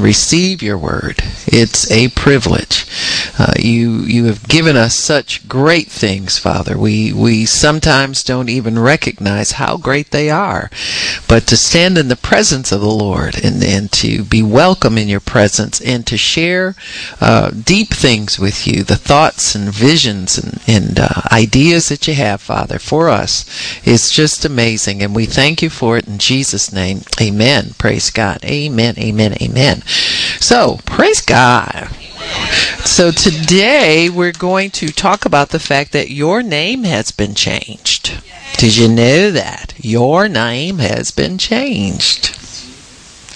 receive your word. It's a privilege. Uh, you you have given us such great things, Father. We we sometimes don't even recognize how great they are. But to stand in the presence of the Lord and, and to be welcome in your presence and to share uh, deep things with you, the thoughts and visions and, and uh, ideas that you have, Father, for us is just amazing. And we thank you for it in Jesus' name. Amen. Praise God. Amen. Amen. Amen. So, praise God. So today we're going to talk about the fact that your name has been changed. Did you know that? Your name has been changed.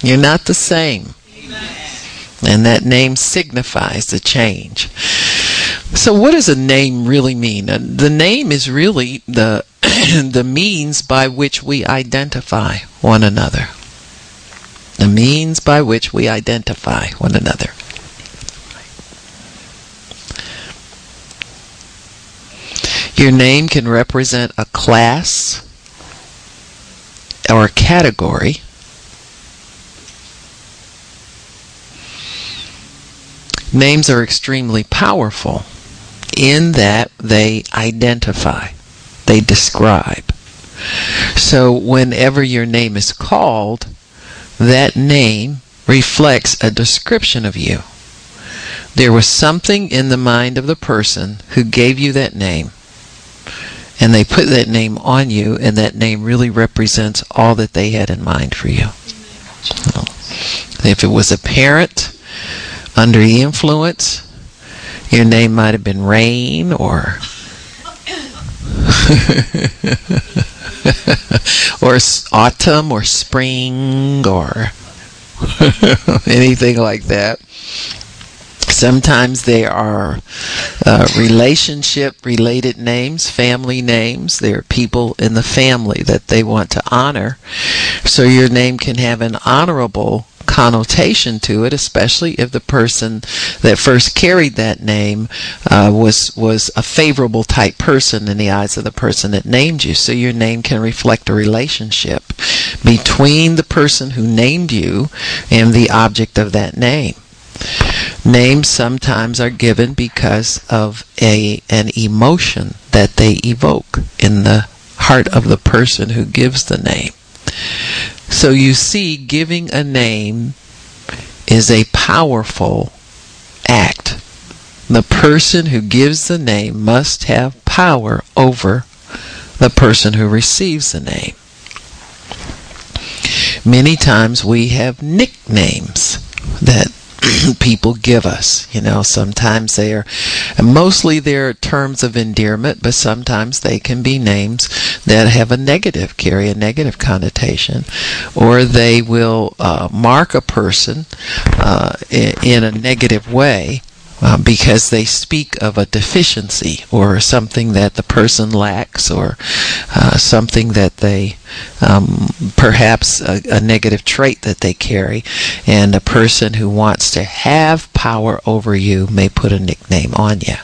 You're not the same. And that name signifies the change. So what does a name really mean? Uh, the name is really the the means by which we identify one another. The means by which we identify one another. Your name can represent a class or a category. Names are extremely powerful in that they identify, they describe. So whenever your name is called, that name reflects a description of you. There was something in the mind of the person who gave you that name and they put that name on you, and that name really represents all that they had in mind for you. If it was a parent under the influence, your name might have been Rain or or autumn or spring or anything like that. Sometimes they are uh, relationship related names, family names. They're people in the family that they want to honor. So your name can have an honorable connotation to it, especially if the person that first carried that name uh, was was a favorable type person in the eyes of the person that named you. So your name can reflect a relationship between the person who named you and the object of that name. Names sometimes are given because of a an emotion that they evoke in the heart of the person who gives the name. So you see, giving a name is a powerful act. The person who gives the name must have power over the person who receives the name. Many times we have nicknames that people give us. You know, sometimes they are, mostly they're terms of endearment, but sometimes they can be names that have a negative, carry a negative connotation, or they will uh, mark a person uh, in, in a negative way uh, because they speak of a deficiency or something that the person lacks or uh, something that they um, perhaps a, a, negative trait that they carry. And a person who wants to have power over you may put a nickname on you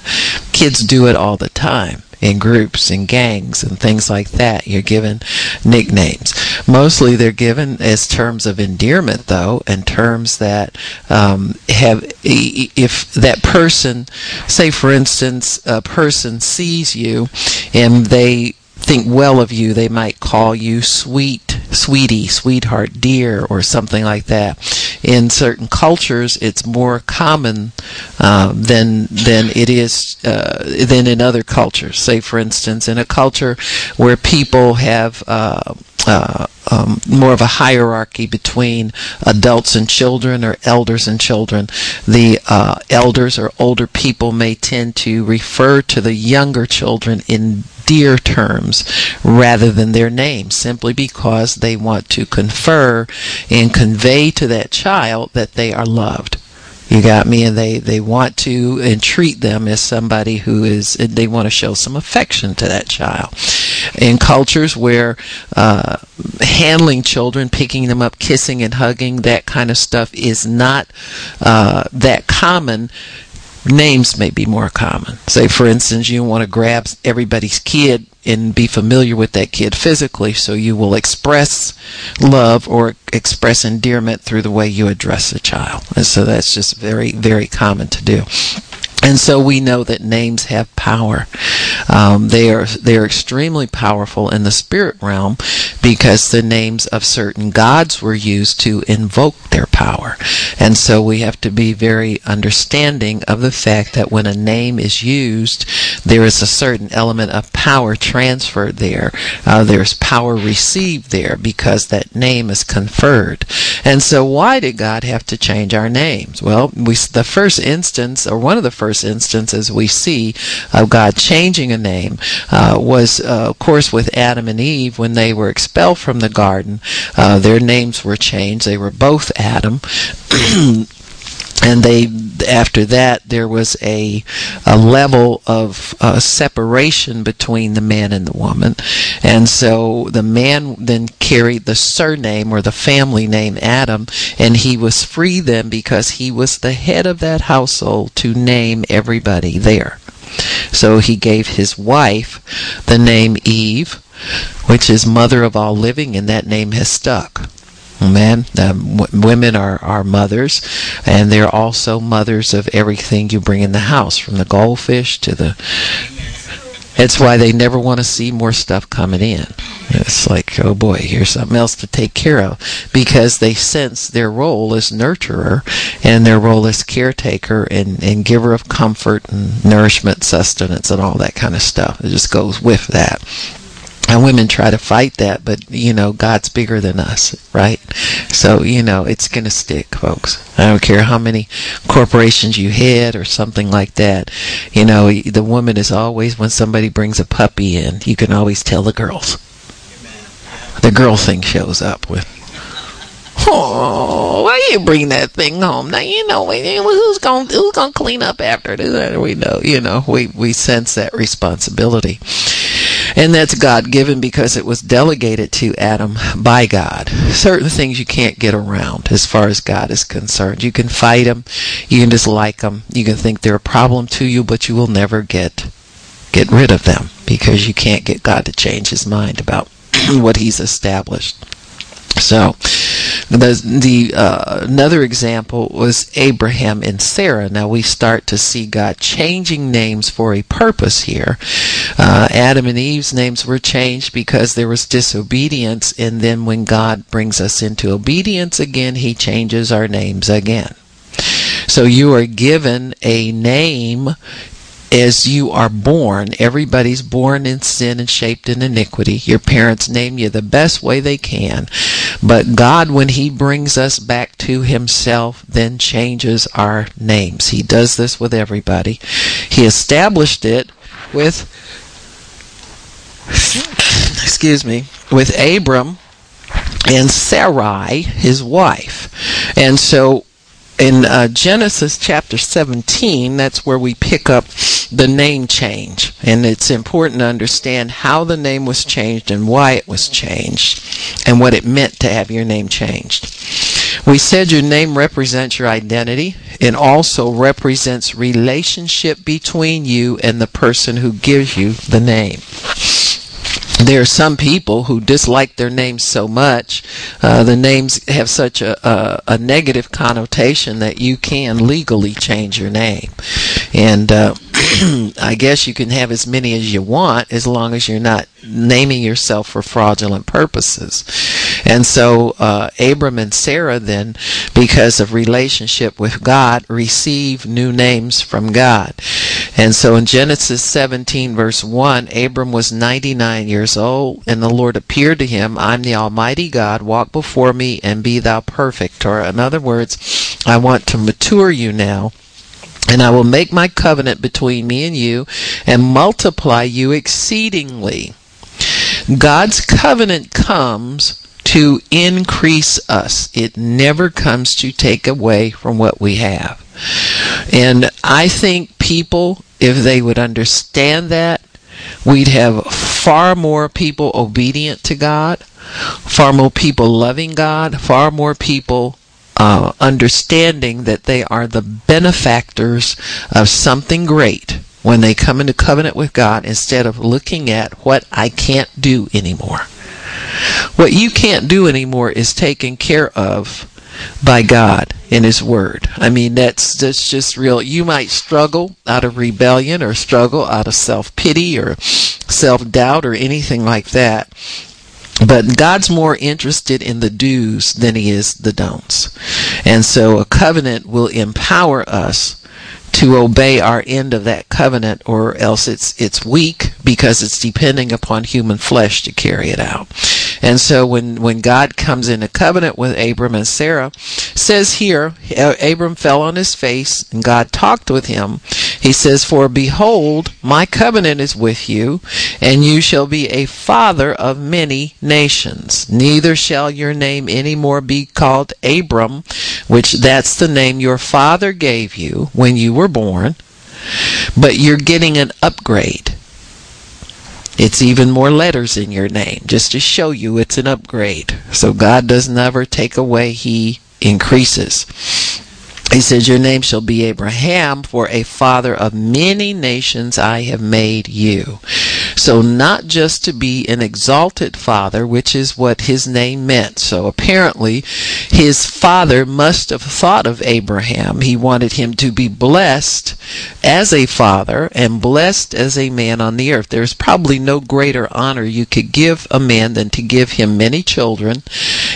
kids do it all the time in groups and gangs and things like that. You're given nicknames. Mostly they're given as terms of endearment, though, and terms that um, have, if that person, say for instance, a person sees you and they think well of you, they might call you sweet, sweetie, sweetheart, dear, or something like that. In certain cultures, it's more common uh, than than it is uh, than in other cultures. Say, for instance, in a culture where people have uh, uh, um, more of a hierarchy between adults and children or elders and children. The uh, elders or older people may tend to refer to the younger children in dear terms rather than their name simply because they want to confer and convey to that child that they are loved. You got me, and they they want to and treat them as somebody who is. They want to show some affection to that child. In cultures where uh, handling children, picking them up, kissing and hugging, that kind of stuff is not uh, that common names may be more common. Say, for instance, you want to grab everybody's kid and be familiar with that kid physically, so you will express love or express endearment through the way you address the child. And so that's just very, very common to do. And so we know that names have power. Um, they are they are extremely powerful in the spirit realm because the names of certain gods were used to invoke their power. And so we have to be very understanding of the fact that when a name is used, there is a certain element of power transferred there. Uh, there's power received there because that name is conferred. And so why did God have to change our names? Well, we the first instance or one of the first instances we see of God changing a name uh, was, uh, of course, with Adam and Eve when they were expelled from the garden. Uh, their names were changed. They were both Adam. and they after that there was a a level of uh, separation between the man and the woman. And so the man then carried the surname or the family name Adam and he was free then because he was the head of that household to name everybody there. So he gave his wife the name Eve which is mother of all living and that name has stuck Man, um, w- women are, are mothers, and they're also mothers of everything you bring in the house, from the goldfish to the. It's why they never want to see more stuff coming in. It's like, oh boy, here's something else to take care of. Because they sense their role as nurturer and their role as caretaker and, and giver of comfort and nourishment, sustenance, and all that kind of stuff. It just goes with that. And women try to fight that, but you know, God's bigger than us, right? So, you know, it's going to stick, folks. I don't care how many corporations you had or something like that. You know, the woman is always, when somebody brings a puppy in, you can always tell the girls. The girl thing shows up with, Oh, why you bring that thing home? Now you know who's going who's going to clean up after this. We know, you know, we we sense that responsibility. And that's God given because it was delegated to Adam by God. Certain things you can't get around as far as God is concerned. You can fight them, you can dislike them, you can think they're a problem to you, but you will never get get rid of them because you can't get God to change his mind about what he's established. So, the, the uh, another example was Abraham and Sarah. Now we start to see God changing names for a purpose here. Uh, Adam and Eve's names were changed because there was disobedience, and then when God brings us into obedience again, He changes our names again. So you are given a name as you are born, everybody's born in sin and shaped in iniquity. Your parents name you the best way they can. But God, when He brings us back to Himself, then changes our names. He does this with everybody. He established it with, excuse me, with Abram and Sarai, his wife. And so in uh, Genesis chapter 17, that's where we pick up the name change. And it's important to understand how the name was changed and why it was changed and what it meant to have your name changed. We said your name represents your identity and also represents relationship between you and the person who gives you the name there are some people who dislike their names so much. Uh, the names have such a, a, a, negative connotation that you can legally change your name. And uh, I guess you can have as many as you want as long as you're not naming yourself for fraudulent purposes. And so uh, Abram and Sarah then, because of relationship with God, receive new names from God. And so in Genesis 17 verse 1, Abram was 99 years old, and the Lord appeared to him, I'm the Almighty God, walk before me and be thou perfect. Or in other words, I want to mature you now and I will make my covenant between me and you and multiply you exceedingly. God's covenant comes to increase us. It never comes to take away from what we have. And I think people, if they would understand that, we'd have far more people obedient to God, far more people loving God, far more people uh, understanding that they are the benefactors of something great when they come into covenant with God instead of looking at what I can't do anymore. What you can't do anymore is taken care of by God in His Word. I mean, that's that's just real. You might struggle out of rebellion, or struggle out of self pity, or self doubt, or anything like that. But God's more interested in the do's than He is the don'ts. And so a covenant will empower us to obey our end of that covenant or else it's it's weak because it's depending upon human flesh to carry it out. And so when when God comes into covenant with Abram and Sarah, says here Abram fell on his face and God talked with him. He says, "For behold, my covenant is with you, and you shall be a father of many nations. Neither shall your name any more be called Abram, which that's the name your father gave you when you were born, but you're getting an upgrade. It's even more letters in your name, just to show you it's an upgrade. So God does never take away, He increases. He says, Your name shall be Abraham, for a father of many nations I have made you. So, not just to be an exalted father, which is what his name meant. So, apparently, his father must have thought of Abraham. He wanted him to be blessed as a father and blessed as a man on the earth. There's probably no greater honor you could give a man than to give him many children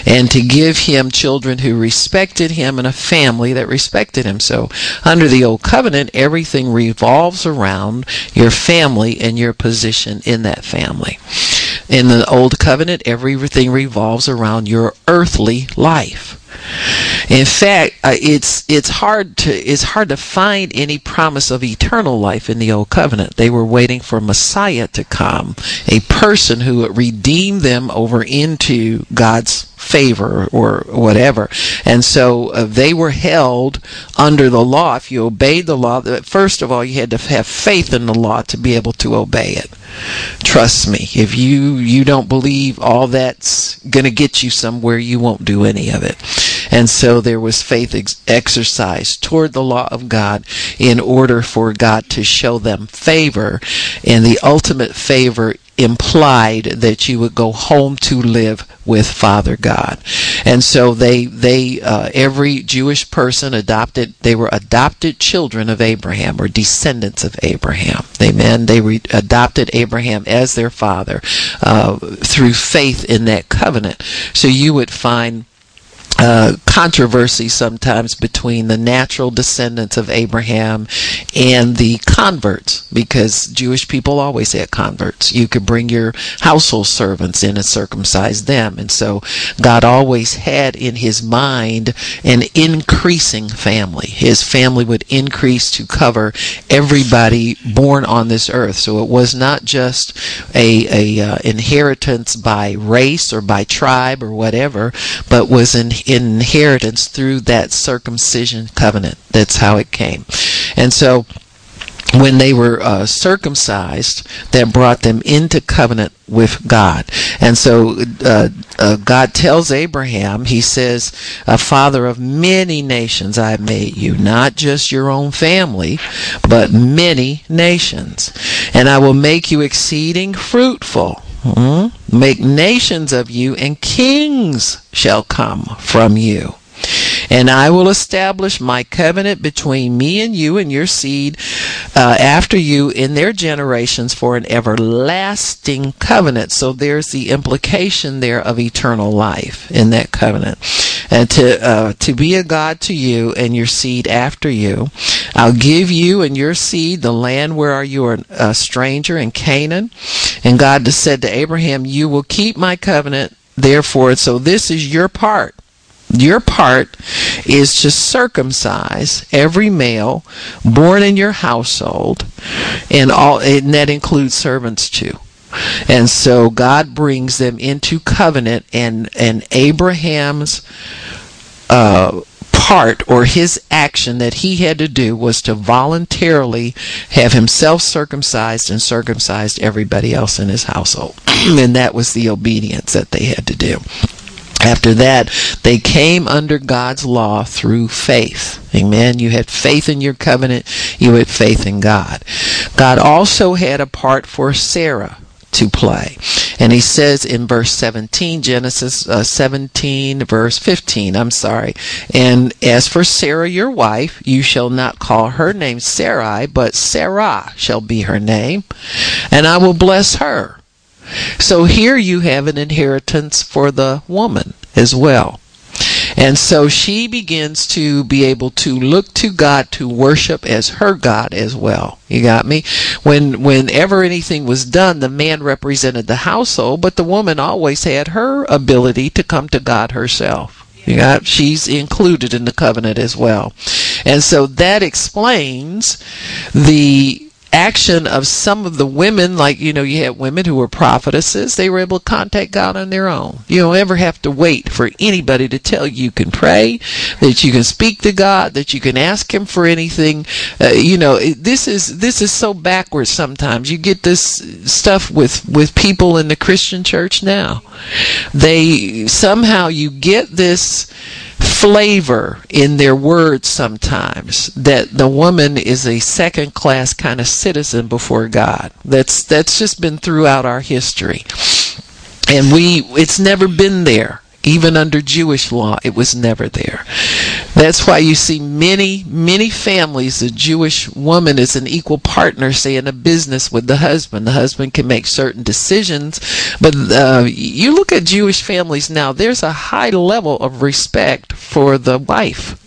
and to give him children who respected him and a family that respected him. So, under the old covenant, everything revolves around your family and your position in that family. In the old covenant, everything revolves around your earthly life. In fact, uh, it's it's hard to it's hard to find any promise of eternal life in the old covenant. They were waiting for Messiah to come, a person who would redeem them over into God's favor or whatever. And so uh, they were held under the law. If you obeyed the law, first of all, you had to have faith in the law to be able to obey it. Trust me, if you you don't believe all that's going to get you somewhere, you won't do any of it. And so there was faith ex- exercised toward the law of God in order for God to show them favor. And the ultimate favor implied that you would go home to live with Father God. And so they they uh, every Jewish person adopted they were adopted children of Abraham or descendants of Abraham. Amen. They re- adopted Abraham as their father uh, through faith in that covenant. So you would find uh, controversy sometimes between the natural descendants of Abraham and the converts because Jewish people always had converts. You could bring your household servants in and circumcise them. And so God always had in his mind an increasing family. His family would increase to cover everybody born on this earth. So it was not just a, a uh, inheritance by race or by tribe or whatever, but was an inheritance through that circumcision covenant. That's how it came. And so when they were uh, circumcised, that brought them into covenant with God. And so uh, uh, God tells Abraham, He says, A father of many nations I have made you, not just your own family, but many nations. And I will make you exceeding fruitful Mm-hmm. Make nations of you, and kings shall come from you. And I will establish my covenant between me and you and your seed uh, after you in their generations for an everlasting covenant. So there's the implication there of eternal life in that covenant. And to uh, to be a God to you and your seed after you, I'll give you and your seed the land where you are a stranger in Canaan. And God said to Abraham, "You will keep my covenant." Therefore, so this is your part your part is to circumcise every male born in your household, and all, and that includes servants too. And so God brings them into covenant, and and Abraham's uh, part or his action that he had to do was to voluntarily have himself circumcised and circumcised everybody else in his household, and that was the obedience that they had to do. After that, they came under God's law through faith. Amen. You had faith in your covenant. You had faith in God. God also had a part for Sarah to play. And he says in verse 17, Genesis uh, 17, verse 15, I'm sorry. And as for Sarah, your wife, you shall not call her name Sarai, but Sarah shall be her name, and I will bless her. So here you have an inheritance for the woman as well. And so she begins to be able to look to God to worship as her God as well. You got me? When whenever anything was done, the man represented the household, but the woman always had her ability to come to God herself. You got she's included in the covenant as well. And so that explains the action of some of the women, like, you know, you had women who were prophetesses, they were able to contact God on their own. You don't ever have to wait for anybody to tell you you can pray, that you can speak to God, that you can ask Him for anything. Uh, you know, this is, this is so backwards sometimes. You get this stuff with, with people in the Christian church now. They, somehow you get this, flavor in their words sometimes that the woman is a second class kind of citizen before God. That's that's just been throughout our history. And we it's never been there. Even under Jewish law, it was never there. That's why you see many, many families, the Jewish woman is an equal partner, say, in a business with the husband. The husband can make certain decisions, but uh, you look at Jewish families now, there's a high level of respect for the wife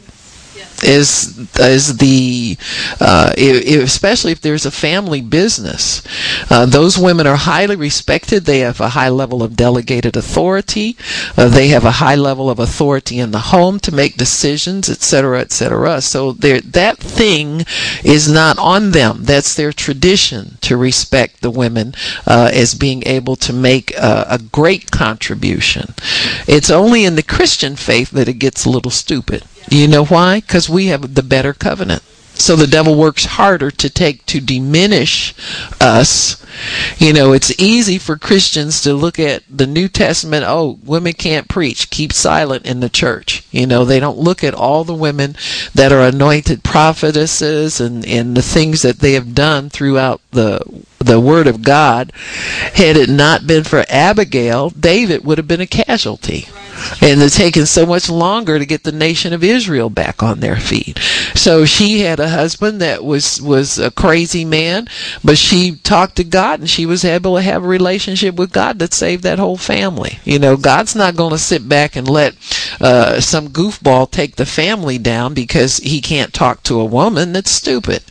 is is the uh, if, especially if there's a family business. Uh, those women are highly respected. They have a high level of delegated authority. Uh, they have a high level of authority in the home to make decisions, etc., etc. So that thing is not on them. That's their tradition to respect the women uh, as being able to make a, a great contribution. It's only in the Christian faith that it gets a little stupid. You know why? Because we have the better covenant. So the devil works harder to take to diminish us. You know, it's easy for Christians to look at the New Testament, oh, women can't preach, keep silent in the church. You know, they don't look at all the women that are anointed prophetesses and, and the things that they have done throughout the the word of God. Had it not been for Abigail, David would have been a casualty. And it's taken so much longer to get the nation of Israel back on their feet. So she had a husband that was, was a crazy man, but she talked to God and she was able to have a relationship with God that saved that whole family. You know, God's not going to sit back and let uh, some goofball take the family down because he can't talk to a woman. That's stupid.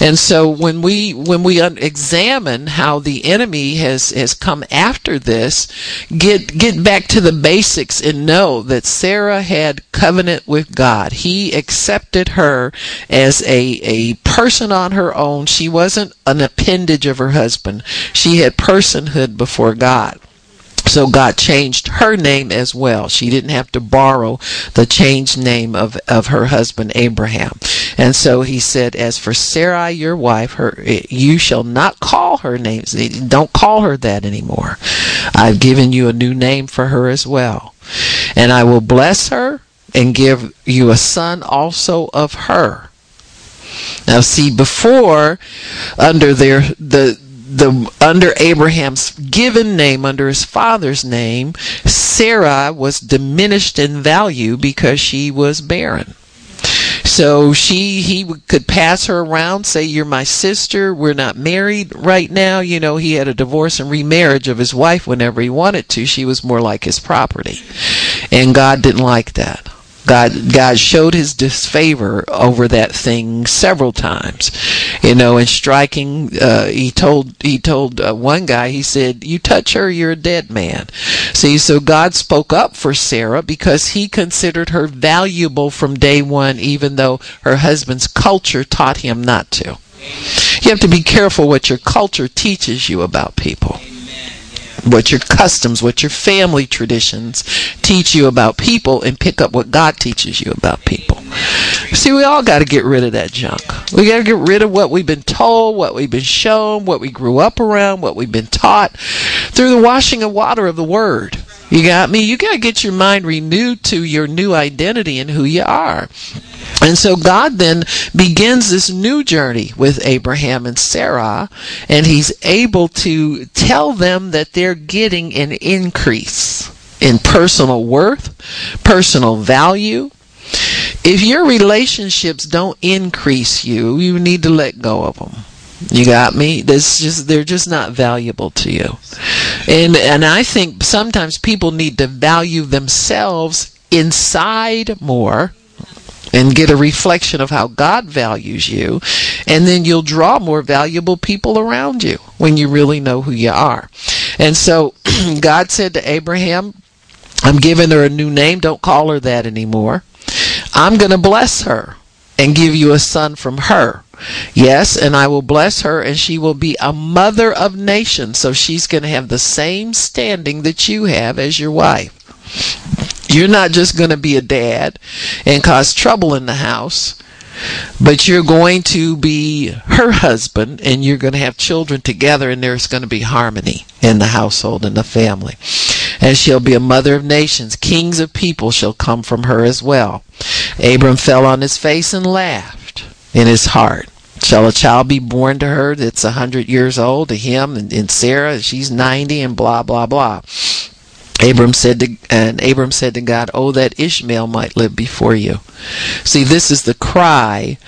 And so when we when we examine how the enemy has has come after this, get get back to the basics and know that Sarah had covenant with God. He accepted her as a a person on her own. She wasn't an appendage of her husband. She had personhood before God. So God changed her name as well. She didn't have to borrow the changed name of, of her husband Abraham. And so he said, As for Sarai, your wife, her you shall not call her name. Don't call her that anymore. I've given you a new name for her as well. And I will bless her and give you a son also of her. Now see, before under their the the under Abraham's given name, under his father's name, Sarah was diminished in value because she was barren. So she he could pass her around, say you're my sister, we're not married right now. You know, he had a divorce and remarriage of his wife whenever he wanted to. She was more like his property. And God didn't like that. God God showed his disfavor over that thing several times, you know. And striking, uh, he told he told uh, one guy, he said, "You touch her, you're a dead man." See, so God spoke up for Sarah because He considered her valuable from day one, even though her husband's culture taught him not to. You have to be careful what your culture teaches you about people what your customs, what your family traditions teach you about people and pick up what God teaches you about people. See, we all got to get rid of that junk. We got to get rid of what we've been told, what we've been shown, what we grew up around, what we've been taught through the washing of water of the Word. You got me? You got to get your mind renewed to your new identity and who you are. And so God then begins this new journey with Abraham and Sarah, and he's able to tell them that they're getting an increase in personal worth, personal value. If your relationships don't increase you, you need to let go of them. You got me? This just they're just not valuable to you. And and I think sometimes people need to value themselves inside more and get a reflection of how God values you, and then you'll draw more valuable people around you when you really know who you are. And so God said to Abraham, I'm giving her a new name. Don't call her that anymore. I'm going to bless her and give you a son from her. Yes, and I will bless her, and she will be a mother of nations. So she's going to have the same standing that you have as your wife. You're not just going to be a dad and cause trouble in the house, but you're going to be her husband and you're going to have children together, and there's going to be harmony in the household and the family. And she'll be a mother of nations. Kings of people shall come from her as well. Abram fell on his face and laughed in his heart. Shall a child be born to her that's a hundred years old to him and, and Sarah she's ninety and blah blah blah. Abram said to and Abram said to God, "Oh that Ishmael might live before you." See, this is the cry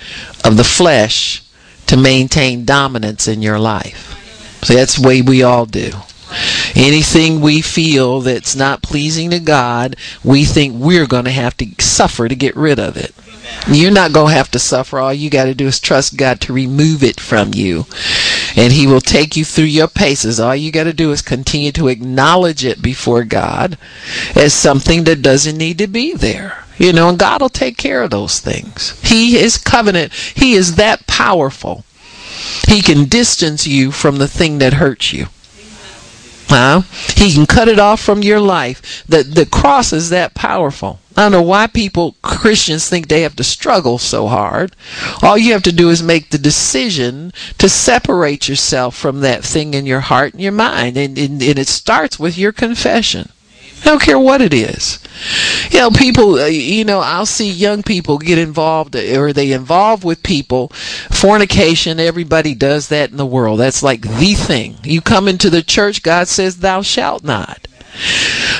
of the flesh to maintain dominance in your life. See, that's the way we all do. Anything we feel that's not pleasing to God, we think we're going to have to suffer to get rid of it. You're not going to have to suffer. All you got to do is trust God to remove it from you. And He will take you through your paces. All you got to do is continue to acknowledge it before God as something that doesn't need to be there. You know, and God will take care of those things. He is covenant. He is that powerful. He can distance you from the thing that hurts you. Huh? He can cut it off from your life. The the cross is that powerful. I don't know why people Christians think they have to struggle so hard. All you have to do is make the decision to separate yourself from that thing in your heart and your mind, and, and, and it starts with your confession. I don't care what it is. You know, people, uh, you know, I'll see young people get involved or they involve with people. Fornication, everybody does that in the world. That's like the thing. You come into the church, God says, Thou shalt not.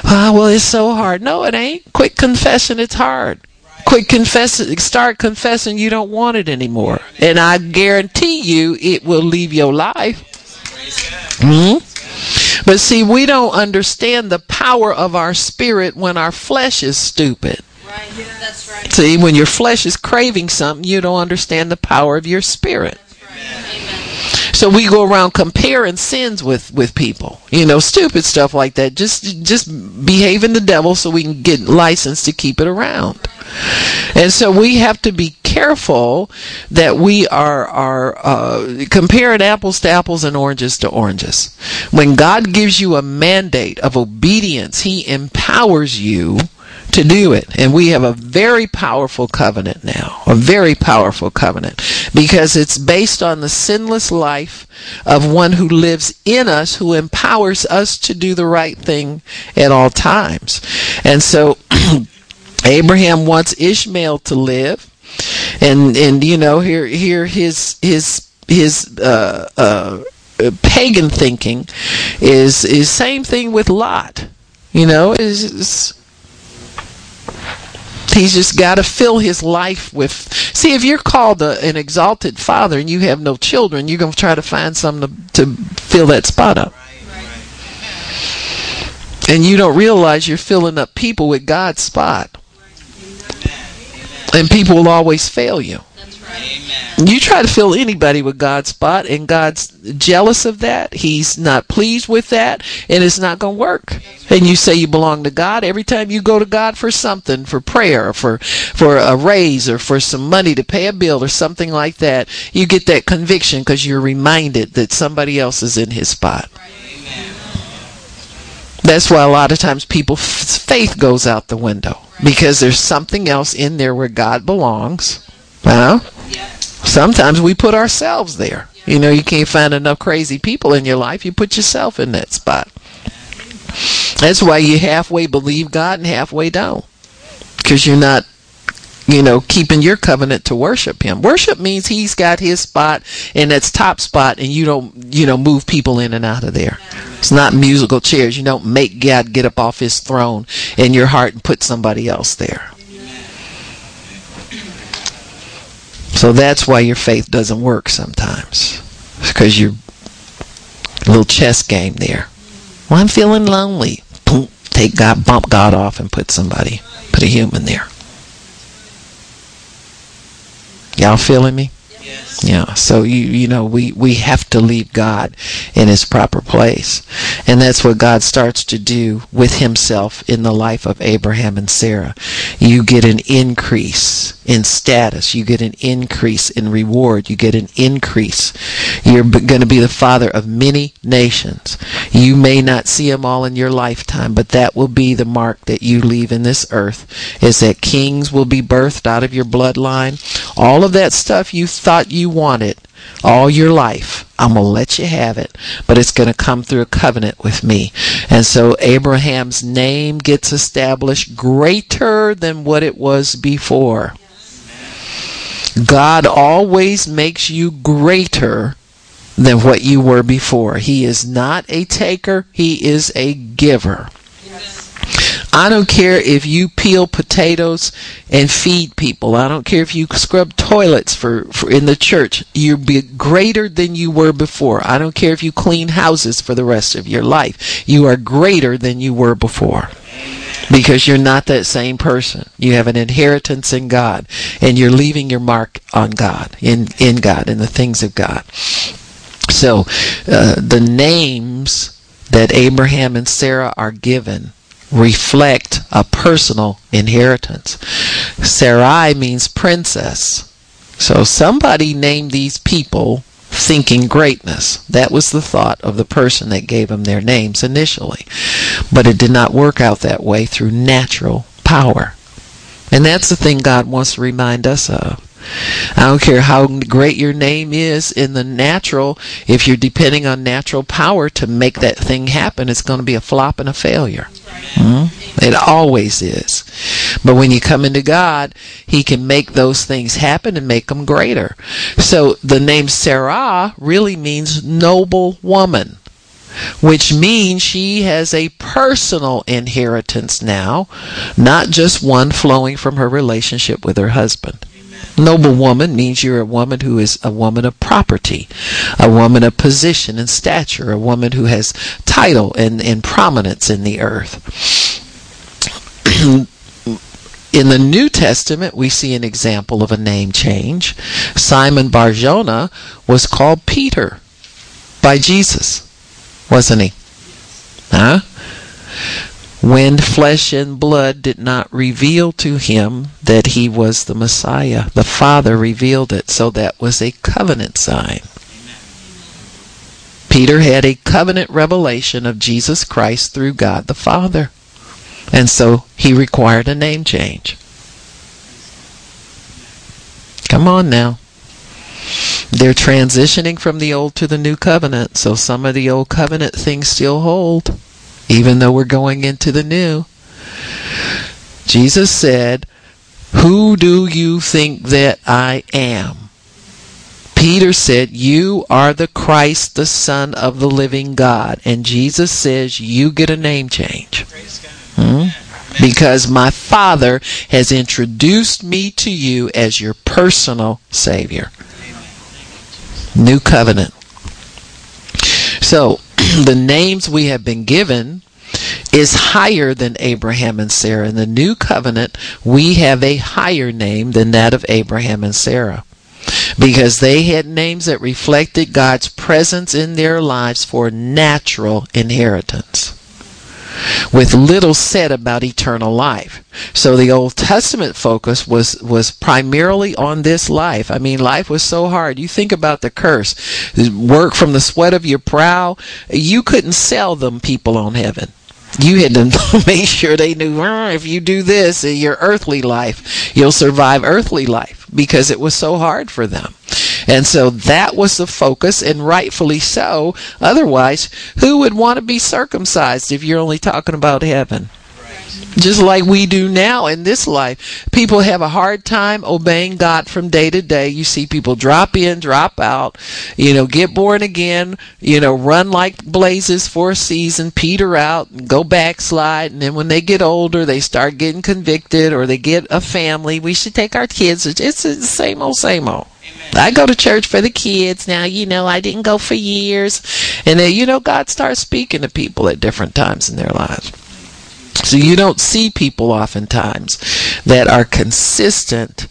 Ah, well, it's so hard. No, it ain't. Quit confessing, it's hard. Quit confessing, start confessing you don't want it anymore. And I guarantee you it will leave your life. hmm but see, we don't understand the power of our spirit when our flesh is stupid. Right. That's right. See, when your flesh is craving something, you don't understand the power of your spirit. So we go around comparing sins with with people, you know, stupid stuff like that. Just just behaving the devil so we can get license to keep it around. And so we have to be careful that we are are uh, comparing apples to apples and oranges to oranges. When God gives you a mandate of obedience, He empowers you to do it. And we have a very powerful covenant now, a very powerful covenant, because it's based on the sinless life of one who lives in us, who empowers us to do the right thing at all times. And so Abraham wants Ishmael to live. And and you know here here his his his uh, uh, pagan thinking is is same thing with Lot. You know, is is he's just got to fill his life with. See, if you're called a, an exalted father and you have no children, you're going to try to find something to, to fill that spot up. And you don't realize you're filling up people with God's spot. And people will always fail you. Right. You try to fill anybody with God's spot, and God's jealous of that. He's not pleased with that, and it's not going to work. And you say you belong to God every time you go to God for something, for prayer, for for a raise, or for some money to pay a bill, or something like that. You get that conviction because you're reminded that somebody else is in His spot. That's why a lot of times people's faith goes out the window because there's something else in there where God belongs. Huh? Sometimes we put ourselves there. You know, you can't find enough crazy people in your life. You put yourself in that spot. That's why you halfway believe God and halfway don't. Because you're not you know, keeping your covenant to worship him. Worship means he's got his spot and that's top spot and you don't, you know, move people in and out of there. It's not musical chairs. You don't make God get up off his throne in your heart and put somebody else there. So that's why your faith doesn't work sometimes. Because you're a little chess game there. Well, I'm feeling lonely. Boom, take God, bump God off and put somebody, put a human there. Y'all feeling me? Yes. Yeah. So you you know we we have to leave God in his proper place. And that's what God starts to do with himself in the life of Abraham and Sarah. You get an increase in status, you get an increase in reward, you get an increase. You're going to be the father of many nations. You may not see them all in your lifetime, but that will be the mark that you leave in this earth is that kings will be birthed out of your bloodline. All of that stuff you thought you wanted all your life. I'm going to let you have it, but it's going to come through a covenant with me. And so Abraham's name gets established greater than what it was before. God always makes you greater than what you were before. He is not a taker, he is a giver. I don't care if you peel potatoes and feed people. I don't care if you scrub toilets for, for in the church. You're be greater than you were before. I don't care if you clean houses for the rest of your life. You are greater than you were before. Because you're not that same person. You have an inheritance in God and you're leaving your mark on God, in, in God, in the things of God. So, uh, the names that Abraham and Sarah are given reflect a personal inheritance. Sarai means princess. So somebody named these people thinking greatness. That was the thought of the person that gave them their names initially. But it did not work out that way through natural power. And that's the thing God wants to remind us of. I don't care how great your name is in the natural, if you're depending on natural power to make that thing happen, it's going to be a flop and a failure. Mm-hmm. It always is. But when you come into God, He can make those things happen and make them greater. So the name Sarah really means noble woman which means she has a personal inheritance now, not just one flowing from her relationship with her husband. Noble woman means you're a woman who is a woman of property, a woman of position and stature, a woman who has title and, and prominence in the earth. in the New Testament, we see an example of a name change. Simon Barjona was called Peter by Jesus, wasn't he? Huh? When flesh and blood did not reveal to him that he was the Messiah. The Father revealed it, so that was a covenant sign. Peter had a covenant revelation of Jesus Christ through God the Father. And so he required a name change. Come on now. They're transitioning from the old to the new covenant, so some of the old covenant things still hold even though we're going into the new. Jesus said, Who do you think that I am? Peter said, You are the Christ, the Son of the living God. And Jesus says, You get a name change. Hmm? Because my Father has introduced me to you as your personal Savior. New covenant. So, the names we have been given is higher than Abraham and Sarah. In the new covenant, we have a higher name than that of Abraham and Sarah. Because they had names that reflected God's presence in their lives for natural inheritance with little said about eternal life. So the Old Testament focus was was primarily on this life. I mean, life was so hard. You think about the curse. Work from the sweat of your brow. You couldn't sell them people on heaven you had to make sure they knew if you do this in your earthly life, you'll survive earthly life because it was so hard for them. And so that was the focus, and rightfully so. Otherwise, who would want to be circumcised if you're only talking about heaven? just like we do now in this life. People have a hard time obeying God from day to day. You see people drop in, drop out, you know, get born again, you know, run like blazes for a season, peter out, and go backslide, and then when they get older, they start getting convicted or they get a family. We should take our kids. It's the same old, same old. I go to church for the kids now. You know, I didn't go for years. And then, you know, God starts speaking to people at different times in their lives. So you don't see people oftentimes that are consistent.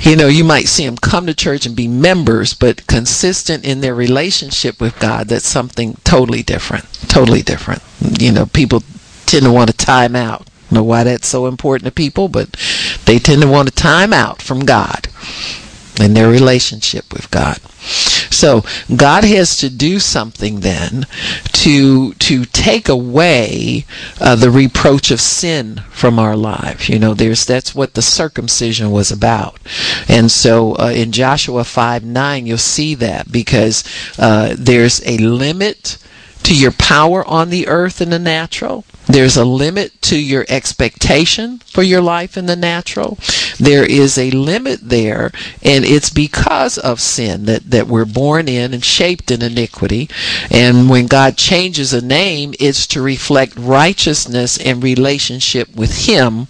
You know, you might see them come to church and be members, but consistent in their relationship with God. That's something totally different. Totally different. You know, people tend to want to time out. Know why that's so important to people, but they tend to want to time out from God in their relationship with God. So God has to do something then to to take away uh, the reproach of sin from our lives. You know, there's that's what the circumcision was about, and so uh, in Joshua five nine you'll see that because uh, there's a limit to your power on the earth in the natural. There's a limit to your expectation for your life in the natural. There is a limit there, and it's because of sin that, that we're born in and shaped in iniquity. And when God changes a name, it's to reflect righteousness and relationship with Him,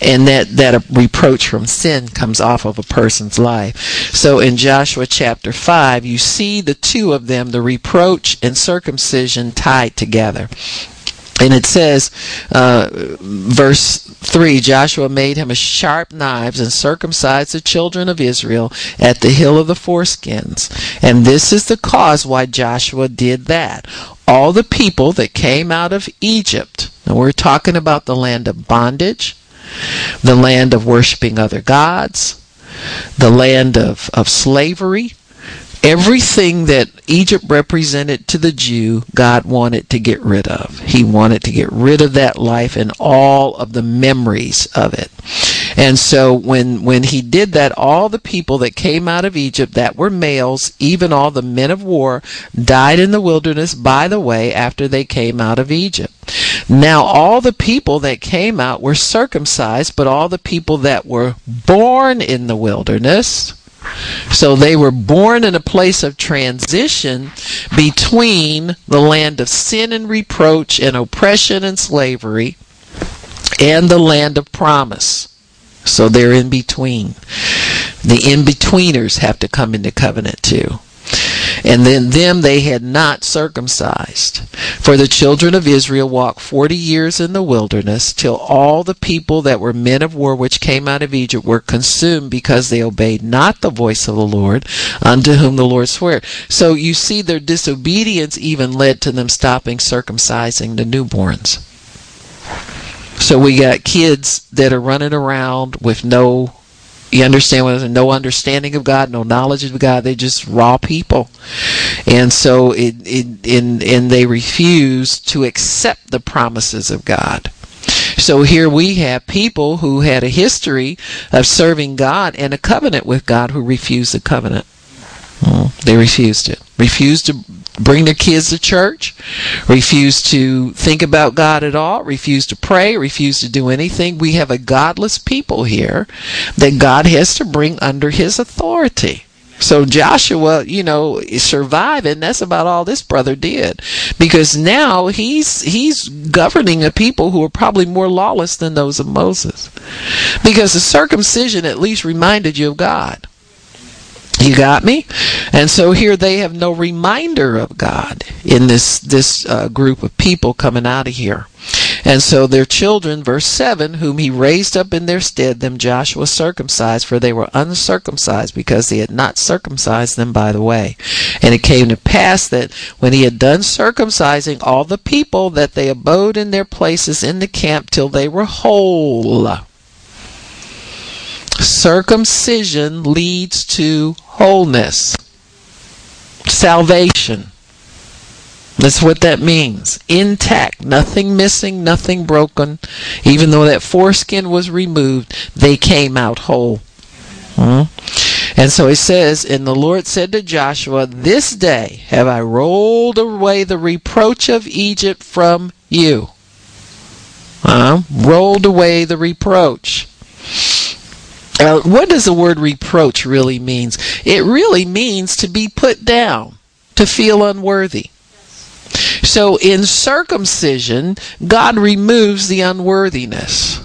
and that, that reproach from sin comes off of a person's life. So in Joshua chapter 5, you see the two of them, the reproach and circumcision, tied together. And it says, uh, verse 3 Joshua made him a sharp knives and circumcised the children of Israel at the hill of the foreskins. And this is the cause why Joshua did that. All the people that came out of Egypt, and we're talking about the land of bondage, the land of worshiping other gods, the land of, of slavery, everything that Egypt represented to the Jew, God wanted to get rid of. He wanted to get rid of that life and all of the memories of it. And so when when he did that, all the people that came out of Egypt that were males, even all the men of war, died in the wilderness by the way after they came out of Egypt. Now all the people that came out were circumcised, but all the people that were born in the wilderness so they were born in a place of transition between the land of sin and reproach and oppression and slavery and the land of promise. So they're in between. The in betweeners have to come into covenant too and then them they had not circumcised. For the children of Israel walked forty years in the wilderness, till all the people that were men of war which came out of Egypt were consumed, because they obeyed not the voice of the Lord, unto whom the Lord sware. So you see, their disobedience even led to them stopping circumcising the newborns. So we got kids that are running around with no you understand what no understanding of God, no knowledge of God. They're just raw people, and so it, it and and they refuse to accept the promises of God. So here we have people who had a history of serving God and a covenant with God who refused the covenant. Hmm. They refused it. Refused to bring their kids to church, refuse to think about God at all, refuse to pray, refuse to do anything. We have a godless people here that God has to bring under his authority. So Joshua, you know, surviving. That's about all this brother did, because now he's he's governing a people who are probably more lawless than those of Moses, because the circumcision at least reminded you of God. You got me? And so here they have no reminder of God in this this uh, group of people coming out of here. And so their children, verse 7, whom he raised up in their stead, them Joshua circumcised, for they were uncircumcised, because he had not circumcised them by the way. And it came to pass that when he had done circumcising all the people, that they abode in their places in the camp till they were whole. Circumcision leads to wholeness, salvation. That's what that means. Intact, nothing missing, nothing broken. Even though that foreskin was removed, they came out whole. Hmm? And so he says, And the Lord said to Joshua, This day have I rolled away the reproach of Egypt from you. Uh, rolled away the reproach. Uh, what does the word reproach really means? It really means to be put down, to feel unworthy. So in circumcision, God removes the unworthiness.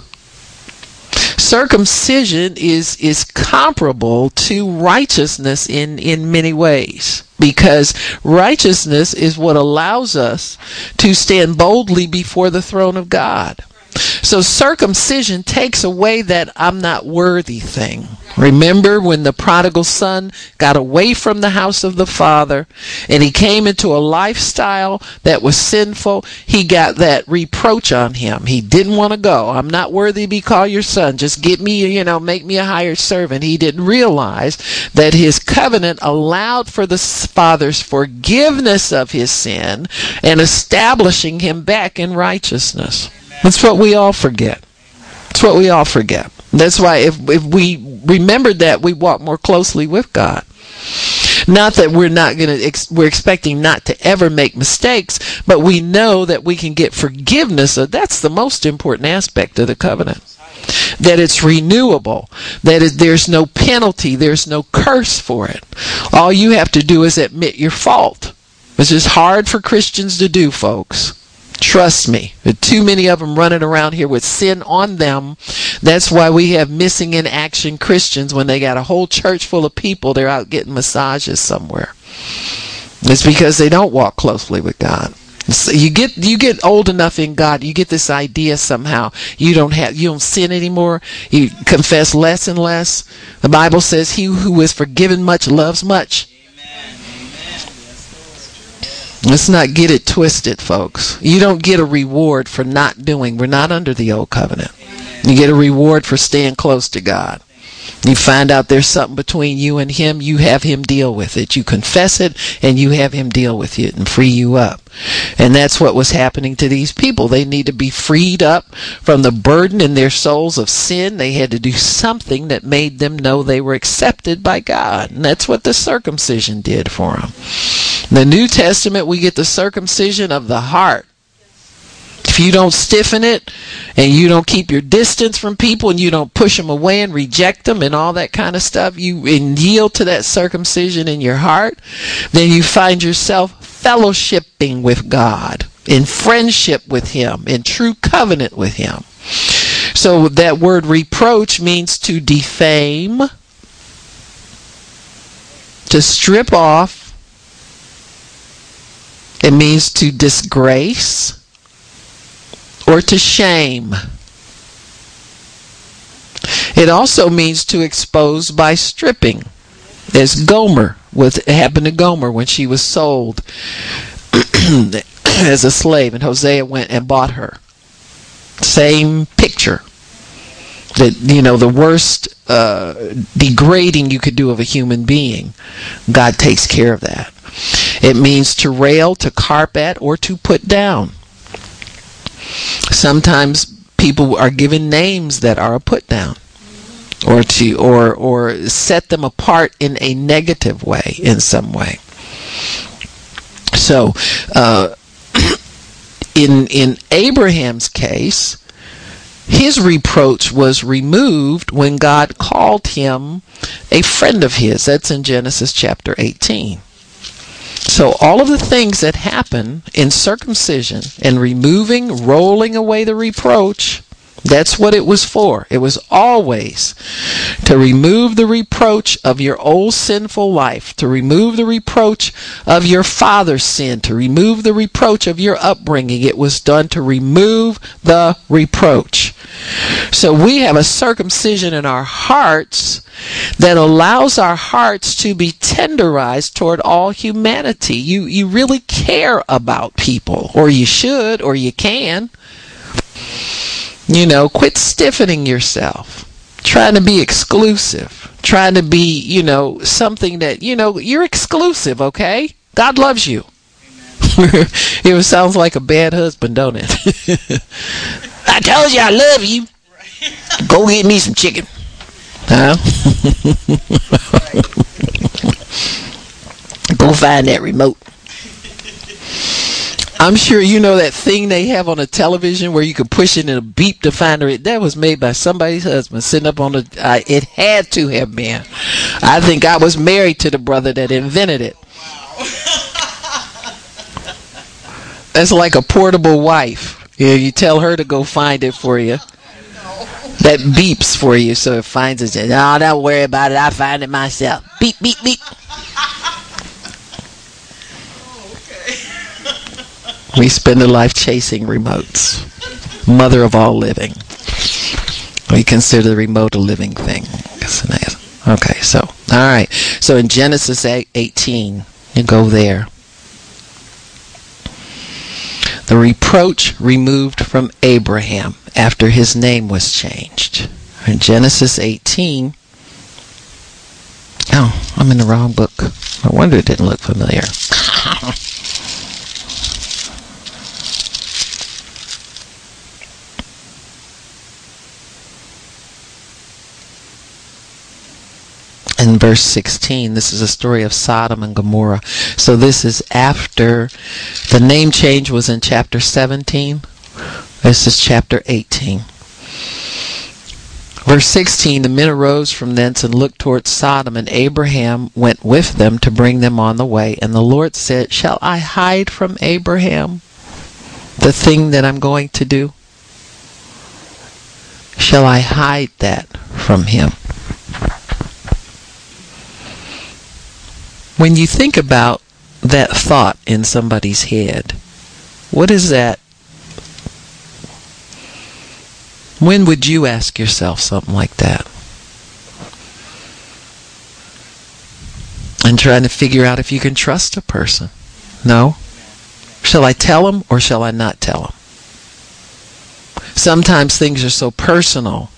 Circumcision is is comparable to righteousness in in many ways because righteousness is what allows us to stand boldly before the throne of God. So circumcision takes away that I'm not worthy thing. Remember when the prodigal son got away from the house of the father and he came into a lifestyle that was sinful, he got that reproach on him. He didn't want to go. I'm not worthy to be called your son. Just get me, you know, make me a hired servant. He didn't realize that his covenant allowed for the father's forgiveness of his sin and establishing him back in righteousness. That's what we all forget. That's what we all forget. That's why if if we remember that, we walk more closely with God. Not that we're not going to, ex- we're expecting not to ever make mistakes, but we know that we can get forgiveness. So that's the most important aspect of the covenant. That it's renewable. That it, there's no penalty. There's no curse for it. All you have to do is admit your fault. Which is hard for Christians to do, folks. Trust me. Too many of them running around here with sin on them. That's why we have missing in action Christians when they got a whole church full of people, they're out getting massages somewhere. It's because they don't walk closely with God. So you get you get old enough in God, you get this idea somehow. You don't have you don't sin anymore. You confess less and less. The Bible says he who is forgiven much loves much. Let's not get it twisted, folks. You don't get a reward for not doing. We're not under the old covenant. You get a reward for staying close to God. You find out there's something between you and him, you have him deal with it. You confess it and you have him deal with it and free you up. And that's what was happening to these people. They need to be freed up from the burden in their souls of sin. They had to do something that made them know they were accepted by God. And that's what the circumcision did for them. In the New Testament, we get the circumcision of the heart. If you don't stiffen it and you don't keep your distance from people and you don't push them away and reject them and all that kind of stuff, you and yield to that circumcision in your heart, then you find yourself fellowshipping with God, in friendship with Him, in true covenant with Him. So that word reproach means to defame, to strip off. It means to disgrace or to shame. It also means to expose by stripping. As Gomer was happened to Gomer when she was sold as a slave and Hosea went and bought her. Same picture. That you know the worst uh, degrading you could do of a human being, God takes care of that. It means to rail, to carp at, or to put down. Sometimes people are given names that are a put down or to or or set them apart in a negative way in some way. So uh, in in Abraham's case, his reproach was removed when God called him a friend of his. That's in Genesis chapter 18. So all of the things that happen in circumcision and removing, rolling away the reproach, that's what it was for. It was always to remove the reproach of your old sinful life, to remove the reproach of your father's sin, to remove the reproach of your upbringing. It was done to remove the reproach. So we have a circumcision in our hearts that allows our hearts to be tenderized toward all humanity. You you really care about people, or you should, or you can. You know, quit stiffening yourself, trying to be exclusive, trying to be, you know, something that, you know, you're exclusive, okay? God loves you. it sounds like a bad husband, don't it? I told you I love you. Go get me some chicken. Huh? Go find that remote. I'm sure you know that thing they have on the television where you can push it and a beep to find it. That was made by somebody's husband sitting up on the. Uh, it had to have been. I think I was married to the brother that invented it. That's like a portable wife. Yeah, you tell her to go find it for you. That beeps for you, so it finds it. No, don't worry about it. I find it myself. Beep, beep, beep. We spend a life chasing remotes. Mother of all living. We consider the remote a living thing. Okay, so, all right. So in Genesis 18, you go there. The reproach removed from Abraham after his name was changed. In Genesis 18, oh, I'm in the wrong book. I wonder it didn't look familiar. in verse 16. This is a story of Sodom and Gomorrah. So this is after the name change was in chapter 17. This is chapter 18. Verse 16 The men arose from thence and looked towards Sodom, and Abraham went with them to bring them on the way. And the Lord said, Shall I hide from Abraham the thing that I'm going to do? Shall I hide that from him? When you think about that thought in somebody's head, what is that? When would you ask yourself something like that? And trying to figure out if you can trust a person. No? Shall I tell them or shall I not tell them? Sometimes things are so personal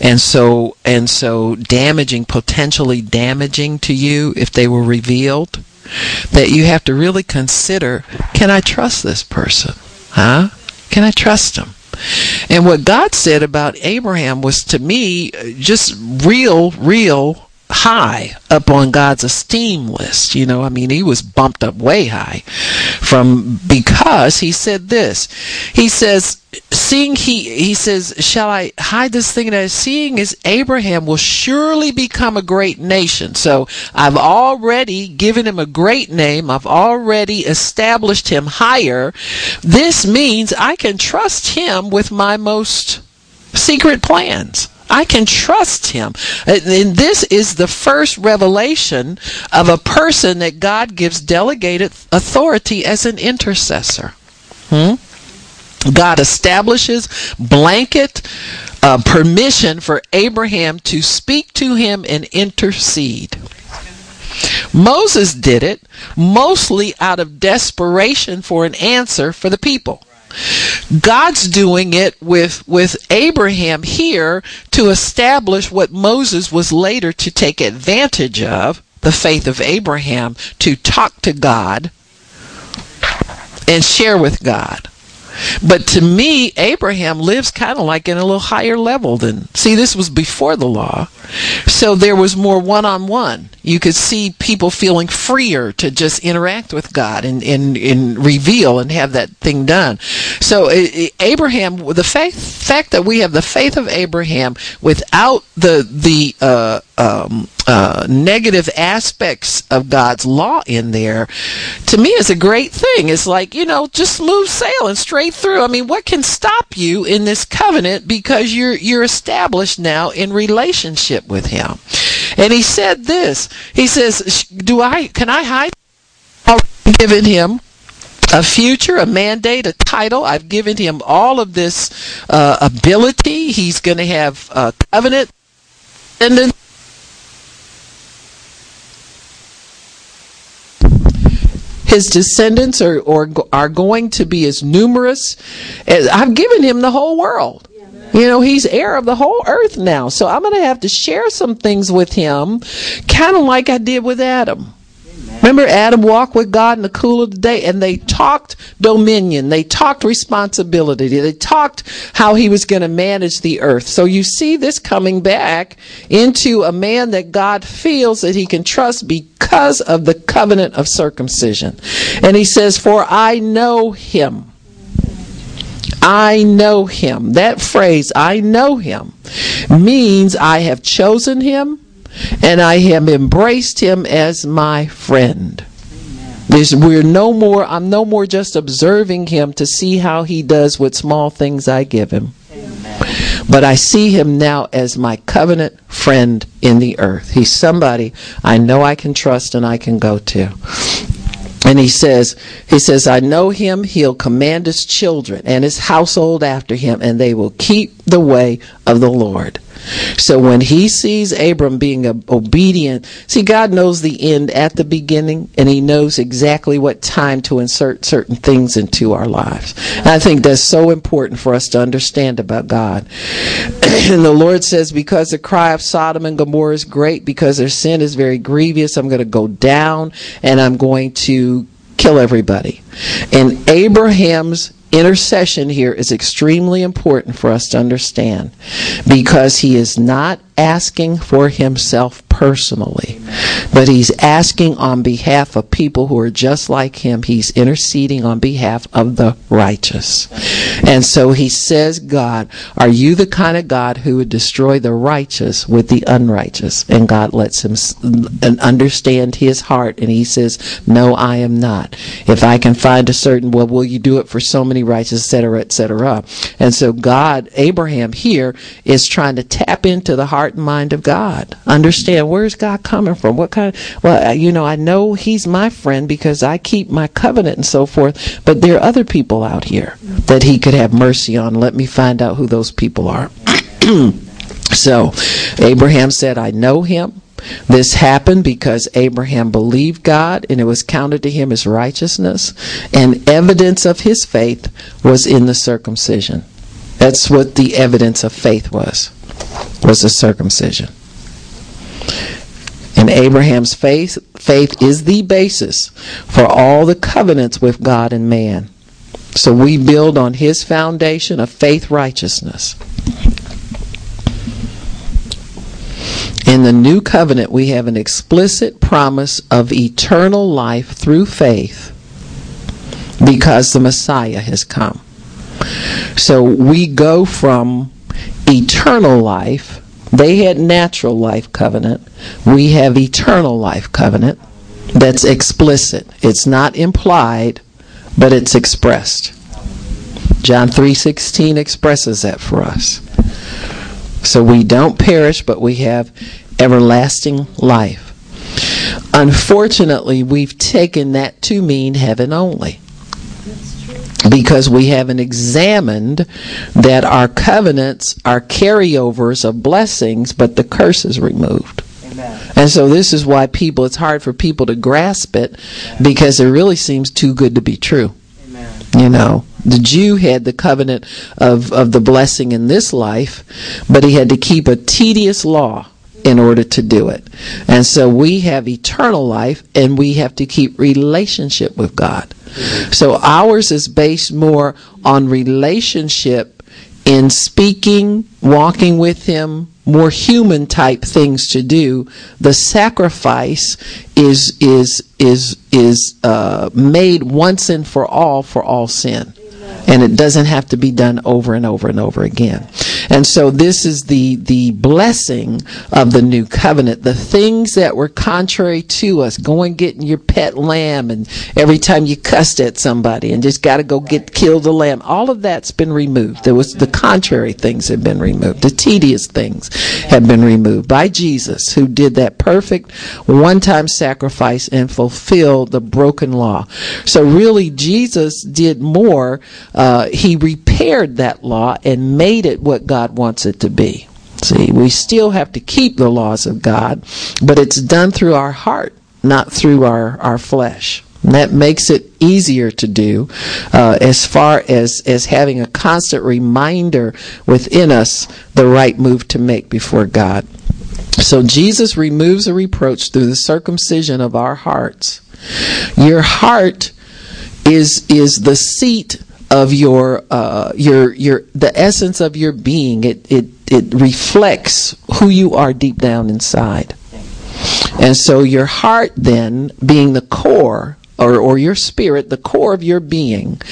and so and so damaging potentially damaging to you if they were revealed that you have to really consider can i trust this person? Huh? Can i trust him and what god said about abraham was to me just real real high up on God's esteem list. You know, I mean, he was bumped up way high from because he said this. He says, seeing he he says, shall I hide this thing that seeing is Abraham will surely become a great nation. So I've already given him a great name. I've already established him higher. This means I can trust him with my most secret plans. I can trust him. And this is the first revelation of a person that God gives delegated authority as an intercessor. Hmm? God establishes blanket uh, permission for Abraham to speak to him and intercede. Moses did it mostly out of desperation for an answer for the people. God's doing it with, with Abraham here to establish what Moses was later to take advantage of the faith of Abraham to talk to God and share with God. But to me, Abraham lives kind of like in a little higher level than. See, this was before the law. So there was more one on one. You could see people feeling freer to just interact with God and, and, and reveal and have that thing done. So Abraham, the fact, fact that we have the faith of Abraham without the, the, uh, um, uh, negative aspects of God's law in there, to me is a great thing. It's like, you know, just smooth sailing straight through. I mean, what can stop you in this covenant because you're, you're established now in relationship with Him? And He said this. He says, do I, can I hide? I've given Him a future, a mandate, a title. I've given him all of this uh, ability. He's going to have a covenant and his descendants are, or are going to be as numerous as I've given him the whole world. You know, he's heir of the whole earth now. So I'm going to have to share some things with him, kind of like I did with Adam. Remember, Adam walked with God in the cool of the day, and they talked dominion, they talked responsibility, they talked how he was going to manage the earth. So you see this coming back into a man that God feels that he can trust because of the covenant of circumcision. And he says, For I know him. I know him. That phrase, I know him, means I have chosen him and I have embraced him as my friend. There's, we're no more, I'm no more just observing him to see how he does with small things I give him. But I see him now as my covenant friend in the earth. He's somebody I know I can trust and I can go to. And he says, he says, I know him, he'll command his children and his household after him, and they will keep the way of the Lord. So when he sees Abram being obedient, see, God knows the end at the beginning, and he knows exactly what time to insert certain things into our lives. And I think that's so important for us to understand about God. and the Lord says, because the cry of Sodom and Gomorrah is great, because their sin is very grievous, I'm going to go down and I'm going to kill everybody. And Abraham's intercession here is extremely important for us to understand because he is not asking for himself personally, but he's asking on behalf of people who are just like him. He's interceding on behalf of the righteous. And so he says, God, are you the kind of God who would destroy the righteous with the unrighteous? And God lets him understand his heart, and he says, No, I am not. If I can find a certain, well, will you do it for so many righteous, etc., etc. And so God, Abraham here, is trying to tap into the heart and mind of God. Understand where's God coming from? What kind? Of, well, uh, you know, I know He's my friend because I keep my covenant and so forth. But there are other people out here that He could have mercy on. Let me find out who those people are. so, Abraham said, "I know him." This happened because Abraham believed God and it was counted to him as righteousness, and evidence of his faith was in the circumcision. That's what the evidence of faith was, was the circumcision. And Abraham's faith, faith is the basis for all the covenants with God and man. So we build on his foundation of faith righteousness. In the new covenant, we have an explicit promise of eternal life through faith because the Messiah has come. So we go from eternal life they had natural life covenant. We have eternal life covenant that's explicit. It's not implied, but it's expressed. John 3:16 expresses that for us. So we don't perish, but we have everlasting life. Unfortunately, we've taken that to mean heaven only because we haven't examined that our covenants are carryovers of blessings, but the curse is removed. Amen. And so this is why people, it's hard for people to grasp it because it really seems too good to be true. Amen. You know, the Jew had the covenant of, of the blessing in this life, but he had to keep a tedious law in order to do it. And so we have eternal life and we have to keep relationship with God. So ours is based more on relationship in speaking, walking with Him, more human type things to do. The sacrifice is is is is uh, made once and for all for all sin and it doesn't have to be done over and over and over again. And so this is the the blessing of the new covenant. The things that were contrary to us, going getting your pet lamb and every time you cussed at somebody and just got to go get kill the lamb, all of that's been removed. There was the contrary things have been removed. The tedious things have been removed by Jesus who did that perfect one-time sacrifice and fulfilled the broken law. So really Jesus did more uh, he repaired that law and made it what God wants it to be. See, we still have to keep the laws of God, but it's done through our heart, not through our, our flesh. And that makes it easier to do uh, as far as, as having a constant reminder within us the right move to make before God. So Jesus removes a reproach through the circumcision of our hearts. Your heart is is the seat of your uh, your your the essence of your being. It it it reflects who you are deep down inside. And so your heart then being the core or, or your spirit, the core of your being,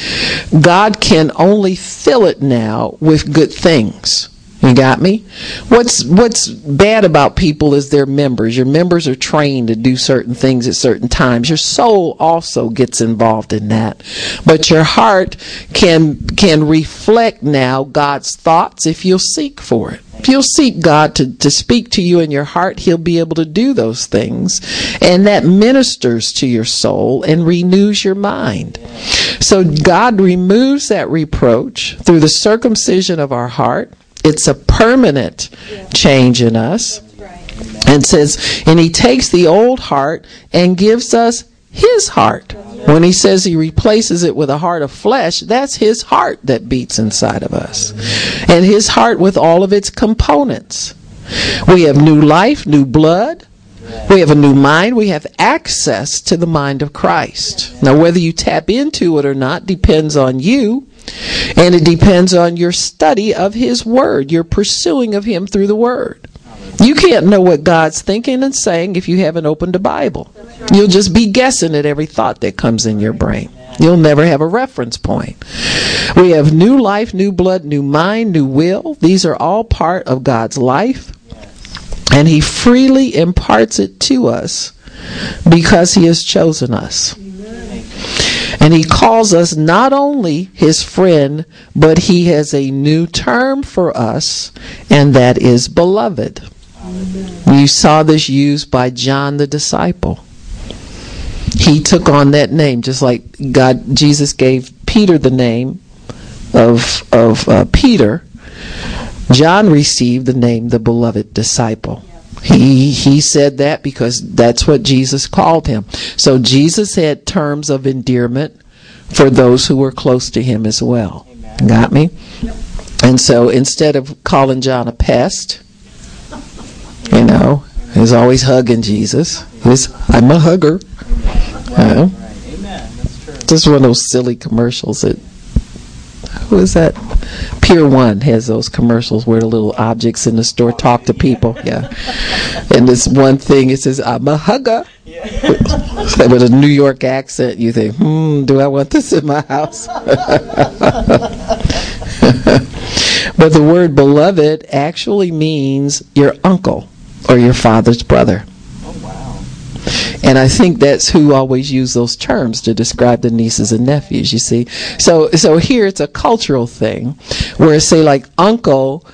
God can only fill it now with good things. You got me? What's what's bad about people is their members. Your members are trained to do certain things at certain times. Your soul also gets involved in that. But your heart can can reflect now God's thoughts if you'll seek for it. If you'll seek God to, to speak to you in your heart, He'll be able to do those things. And that ministers to your soul and renews your mind. So God removes that reproach through the circumcision of our heart it's a permanent change in us. And says, and he takes the old heart and gives us his heart. When he says he replaces it with a heart of flesh, that's his heart that beats inside of us. And his heart with all of its components. We have new life, new blood. We have a new mind. We have access to the mind of Christ. Now, whether you tap into it or not depends on you. And it depends on your study of His Word, your pursuing of Him through the Word. You can't know what God's thinking and saying if you haven't opened a Bible. You'll just be guessing at every thought that comes in your brain. You'll never have a reference point. We have new life, new blood, new mind, new will. These are all part of God's life. And He freely imparts it to us because He has chosen us. And he calls us not only his friend, but he has a new term for us, and that is beloved. You saw this used by John the disciple. He took on that name, just like God, Jesus gave Peter the name of of uh, Peter. John received the name the beloved disciple. He he said that because that's what Jesus called him. So Jesus had terms of endearment for those who were close to him as well. Amen. Got me? Yep. And so instead of calling John a pest, you know, he's always hugging Jesus. He's, I'm a hugger. You know? Just one of those silly commercials that who is that? Pier One has those commercials where the little objects in the store talk to people. Yeah, and this one thing it says, "I'm a hugger," with a New York accent. You think, "Hmm, do I want this in my house?" but the word "beloved" actually means your uncle or your father's brother. And I think that's who always use those terms to describe the nieces and nephews, you see. So so here it's a cultural thing where say like uncle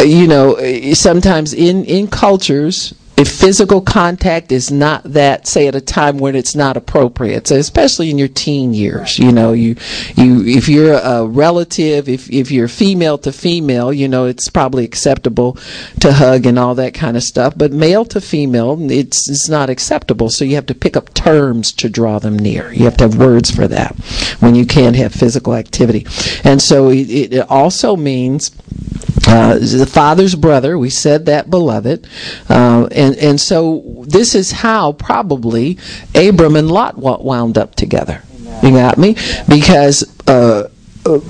you know sometimes in in cultures if physical contact is not that say at a time when it's not appropriate so especially in your teen years you know you you if you're a relative if if you're female to female you know it's probably acceptable to hug and all that kind of stuff but male to female it's it's not acceptable so you have to pick up terms to draw them near you have to have words for that when you can't have physical activity and so it, it also means uh, the father's brother. We said that, beloved, uh, and and so this is how probably Abram and Lot wound up together. You got me? Because uh, uh,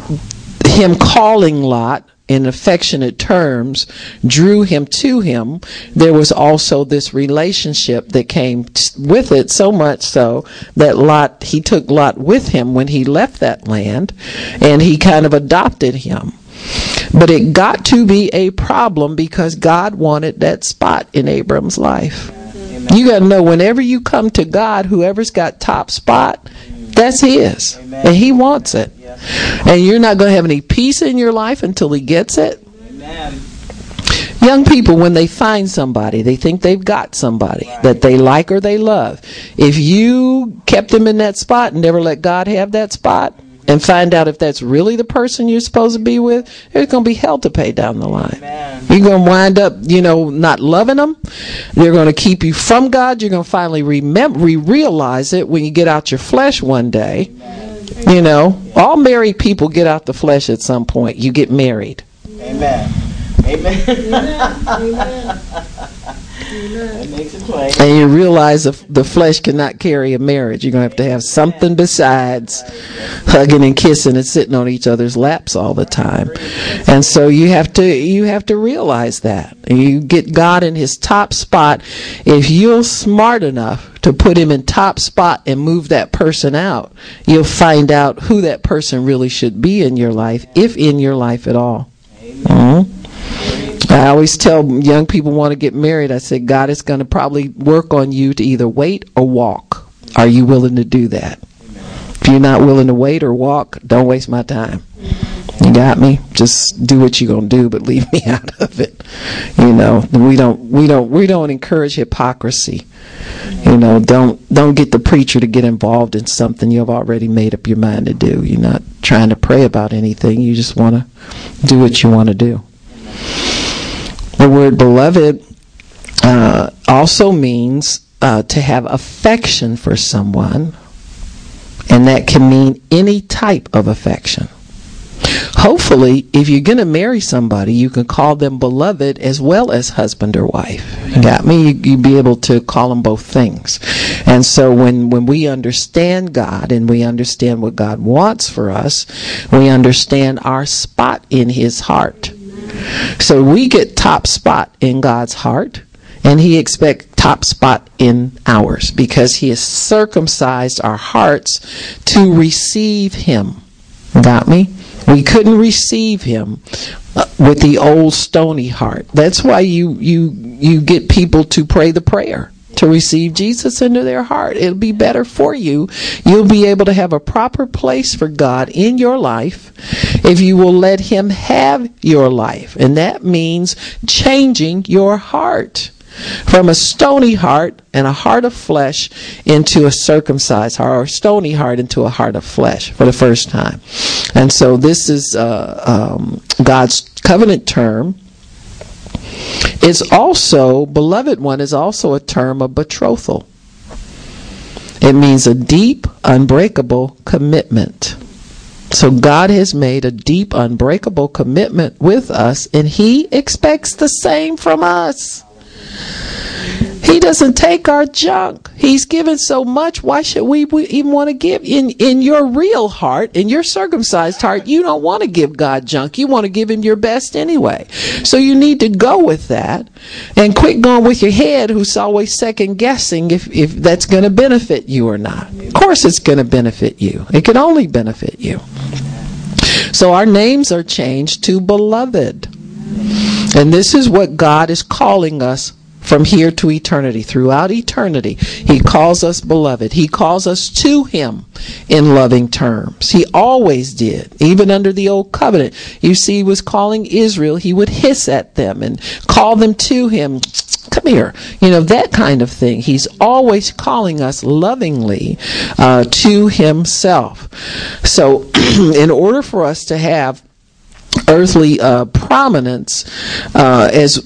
him calling Lot in affectionate terms drew him to him. There was also this relationship that came with it, so much so that Lot he took Lot with him when he left that land, and he kind of adopted him. But it got to be a problem because God wanted that spot in Abram's life. Amen. You got to know whenever you come to God, whoever's got top spot, that's his. Amen. And he wants it. And you're not going to have any peace in your life until he gets it. Amen. Young people, when they find somebody, they think they've got somebody right. that they like or they love. If you kept them in that spot and never let God have that spot, and find out if that's really the person you're supposed to be with, there's going to be hell to pay down the line. Amen. You're going to wind up, you know, not loving them. They're going to keep you from God. You're going to finally remember, realize it when you get out your flesh one day. Amen. You know, all married people get out the flesh at some point. You get married. Amen. Amen. Amen. And you realize if the flesh cannot carry a marriage, you're going to have to have something besides hugging and kissing and sitting on each other's laps all the time. And so you have to you have to realize that. And you get God in his top spot. If you're smart enough to put him in top spot and move that person out, you'll find out who that person really should be in your life, if in your life at all. Mm-hmm. I always tell young people want to get married, I said, God is going to probably work on you to either wait or walk. Are you willing to do that? If you're not willing to wait or walk, don't waste my time. You got me? Just do what you're gonna do, but leave me out of it. You know, we don't we don't we don't encourage hypocrisy. You know, don't don't get the preacher to get involved in something you've already made up your mind to do. You're not trying to pray about anything. You just want to do what you want to do. The word beloved uh, also means uh, to have affection for someone, and that can mean any type of affection. Hopefully, if you're going to marry somebody, you can call them beloved as well as husband or wife. You got me? You, you be able to call them both things. And so when, when we understand God and we understand what God wants for us, we understand our spot in His heart. So we get top spot in God's heart, and He expects top spot in ours because He has circumcised our hearts to receive Him. Got me? We couldn't receive Him uh, with the old stony heart. That's why you you you get people to pray the prayer to receive Jesus into their heart. It'll be better for you. You'll be able to have a proper place for God in your life if you will let Him have your life. And that means changing your heart from a stony heart and a heart of flesh into a circumcised heart, or stony heart into a heart of flesh for the first time. And so this is uh, um, God's covenant term is also, beloved one, is also a term of betrothal. It means a deep, unbreakable commitment. So God has made a deep, unbreakable commitment with us, and He expects the same from us. He doesn't take our junk. He's given so much. Why should we, even want to give? In in your real heart, in your circumcised heart, you don't want to give God junk. You want to give Him your best anyway. So you need to go with that, and quit going with your head, who's always second guessing if if that's going to benefit you or not. Of course, it's going to benefit you. It can only benefit you. So our names are changed to beloved. And this is what God is calling us from here to eternity, throughout eternity. He calls us beloved. He calls us to Him in loving terms. He always did, even under the old covenant. You see, He was calling Israel, He would hiss at them and call them to Him. Come here. You know, that kind of thing. He's always calling us lovingly uh, to Himself. So, in order for us to have earthly uh, prominence uh, as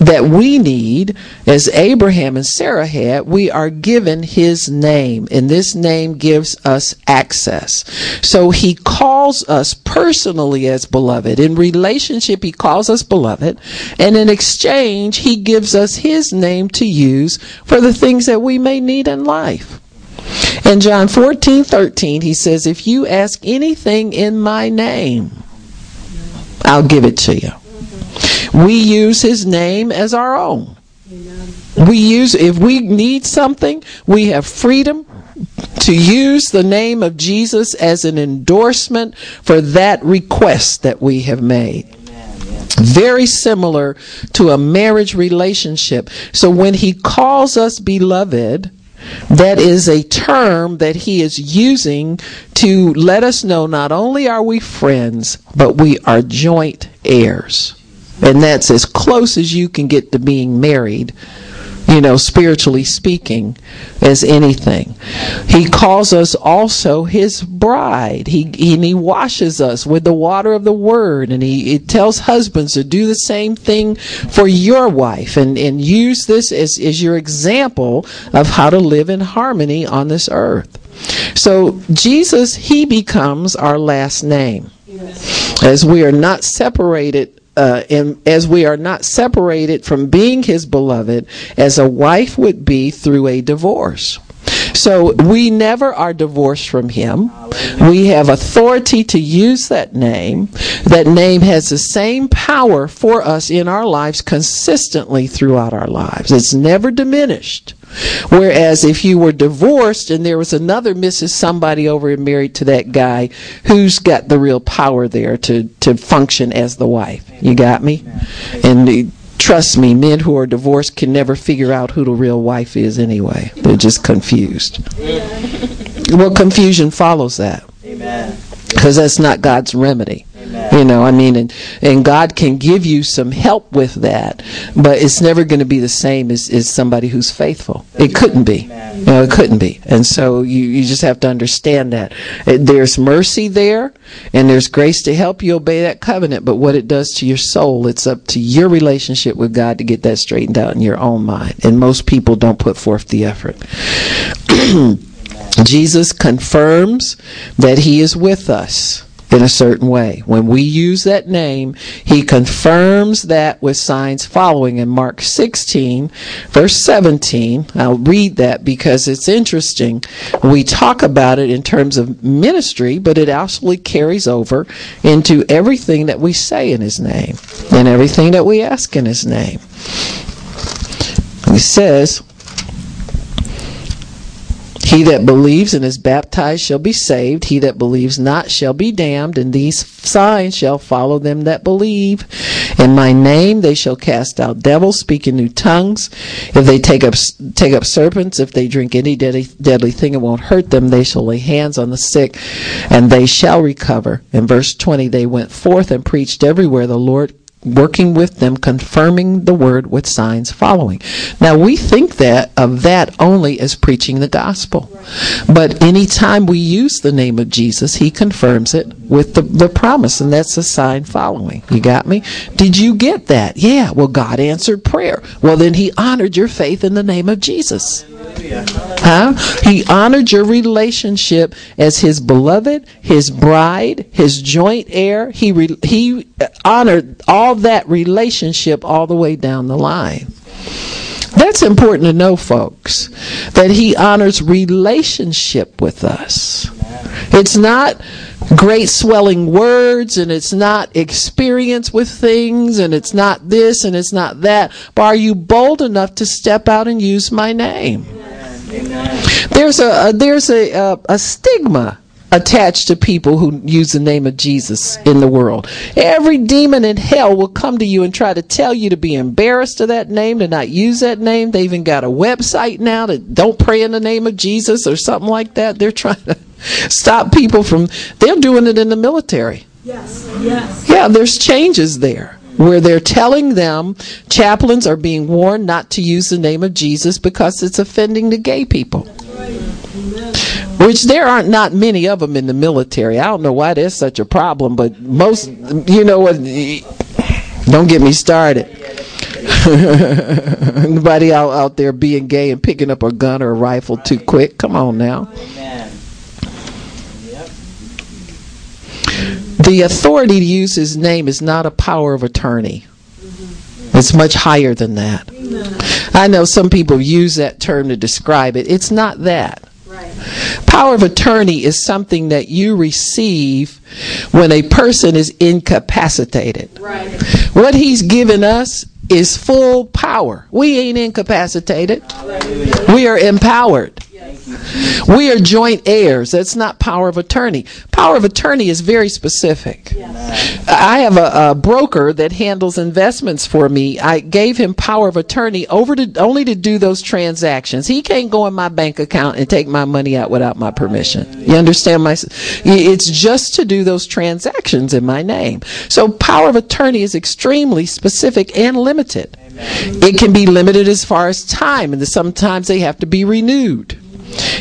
that we need as Abraham and Sarah had we are given his name and this name gives us access. So he calls us personally as beloved. In relationship he calls us beloved and in exchange he gives us his name to use for the things that we may need in life. In John 14 13 he says if you ask anything in my name I'll give it to you. We use his name as our own. We use, if we need something, we have freedom to use the name of Jesus as an endorsement for that request that we have made. Very similar to a marriage relationship. So when he calls us beloved, that is a term that he is using to let us know not only are we friends, but we are joint heirs. And that's as close as you can get to being married you know, spiritually speaking, as anything. He calls us also his bride. He, he, he washes us with the water of the word. And he, he tells husbands to do the same thing for your wife and, and use this as, as your example of how to live in harmony on this earth. So Jesus, he becomes our last name. As we are not separated uh, and as we are not separated from being his beloved as a wife would be through a divorce. So we never are divorced from him. We have authority to use that name. That name has the same power for us in our lives consistently throughout our lives. It's never diminished. Whereas if you were divorced and there was another Mrs. Somebody over and married to that guy, who's got the real power there to, to function as the wife? You got me? And trust me, men who are divorced can never figure out who the real wife is anyway. They're just confused. Well, confusion follows that. Because that's not God's remedy. You know, I mean, and, and God can give you some help with that, but it's never going to be the same as, as somebody who's faithful. It couldn't be. You know, it couldn't be. And so you, you just have to understand that. There's mercy there, and there's grace to help you obey that covenant, but what it does to your soul, it's up to your relationship with God to get that straightened out in your own mind. And most people don't put forth the effort. Jesus confirms that he is with us in a certain way. When we use that name, he confirms that with signs following in Mark 16, verse 17. I'll read that because it's interesting. We talk about it in terms of ministry, but it actually carries over into everything that we say in his name and everything that we ask in his name. He says, he that believes and is baptized shall be saved. He that believes not shall be damned. And these signs shall follow them that believe. In my name they shall cast out devils, speak in new tongues. If they take up take up serpents, if they drink any deadly, deadly thing, it won't hurt them. They shall lay hands on the sick, and they shall recover. In verse twenty, they went forth and preached everywhere the Lord working with them, confirming the word with signs following. Now we think that of that only as preaching the gospel. But anytime we use the name of Jesus, he confirms it with the, the promise, and that's a sign following. You got me? Did you get that? Yeah. Well, God answered prayer. Well, then he honored your faith in the name of Jesus. Huh? He honored your relationship as his beloved, his bride, his joint heir. He re- he honored all that relationship all the way down the line. That's important to know, folks, that he honors relationship with us. It's not great swelling words and it's not experience with things and it's not this and it's not that. But are you bold enough to step out and use my name? There's a, a there's a, a, a stigma attached to people who use the name of Jesus in the world. Every demon in hell will come to you and try to tell you to be embarrassed of that name, to not use that name. They even got a website now that don't pray in the name of Jesus or something like that. They're trying to stop people from, they're doing it in the military. Yes, yes. Yeah, there's changes there where they're telling them chaplains are being warned not to use the name of Jesus because it's offending the gay people. Which there aren't not many of them in the military. I don't know why there's such a problem, but most, you know what? Don't get me started. Anybody out, out there being gay and picking up a gun or a rifle too quick? Come on now. The authority to use his name is not a power of attorney. It's much higher than that. I know some people use that term to describe it. It's not that. Power of attorney is something that you receive when a person is incapacitated. Right. What he's given us is full power. We ain't incapacitated. We are empowered. We are joint heirs. That's not power of attorney. Power of attorney is very specific. I have a, a, broker that handles investments for me. I gave him power of attorney over to only to do those transactions. He can't go in my bank account and take my money out without my permission. You understand my? It's just to do those transactions in my name. So power of attorney is extremely specific and limited. It can be limited as far as time, and sometimes they have to be renewed.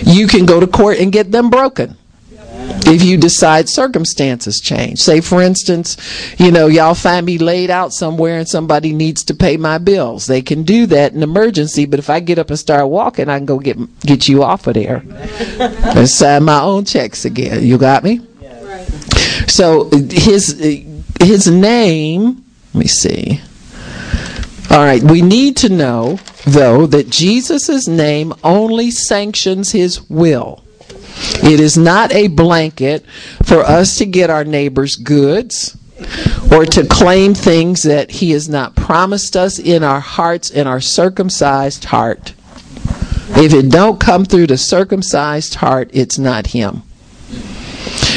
You can go to court and get them broken if you decide circumstances change. Say, for instance, you know, y'all find me laid out somewhere and somebody needs to pay my bills. They can do that in emergency, but if I get up and start walking, I can go get get you off of there and sign my own checks again. You got me? So his his name Let me see. All right, we need to know, though, that Jesus' name only sanctions his will. It is not a blanket for us to get our neighbor's goods or to claim things that he has not promised us in our hearts in our circumcised heart. If it don't come through the circumcised heart, it's not him.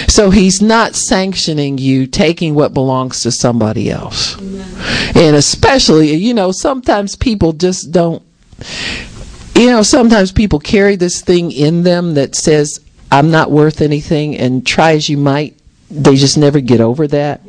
So he's not sanctioning you taking what belongs to somebody else. And especially, you know, sometimes people just don't you know, sometimes people carry this thing in them that says I'm not worth anything and try as you might, they just never get over that.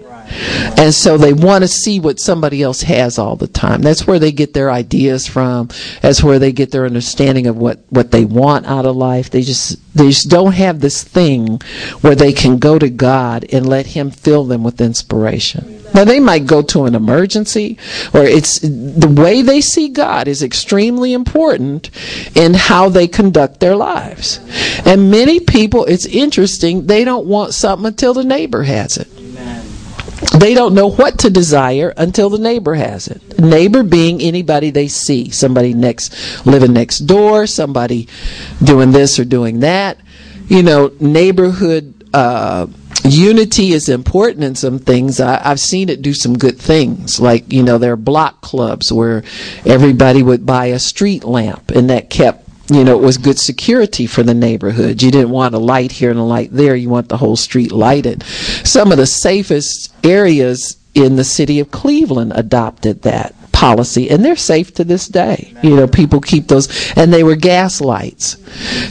And so they want to see what somebody else has all the time. That's where they get their ideas from. That's where they get their understanding of what, what they want out of life. They just they just don't have this thing where they can go to God and let him fill them with inspiration. Now they might go to an emergency or it's the way they see God is extremely important in how they conduct their lives. And many people it's interesting, they don't want something until the neighbor has it. They don't know what to desire until the neighbor has it. Neighbor being anybody they see, somebody next living next door, somebody doing this or doing that. You know, neighborhood uh, unity is important in some things. I, have seen it do some good things. Like, you know, there are block clubs where everybody would buy a street lamp and that kept you know, it was good security for the neighborhood. You didn't want a light here and a light there. You want the whole street lighted. Some of the safest areas in the city of Cleveland adopted that policy and they're safe to this day. You know people keep those and they were gas lights.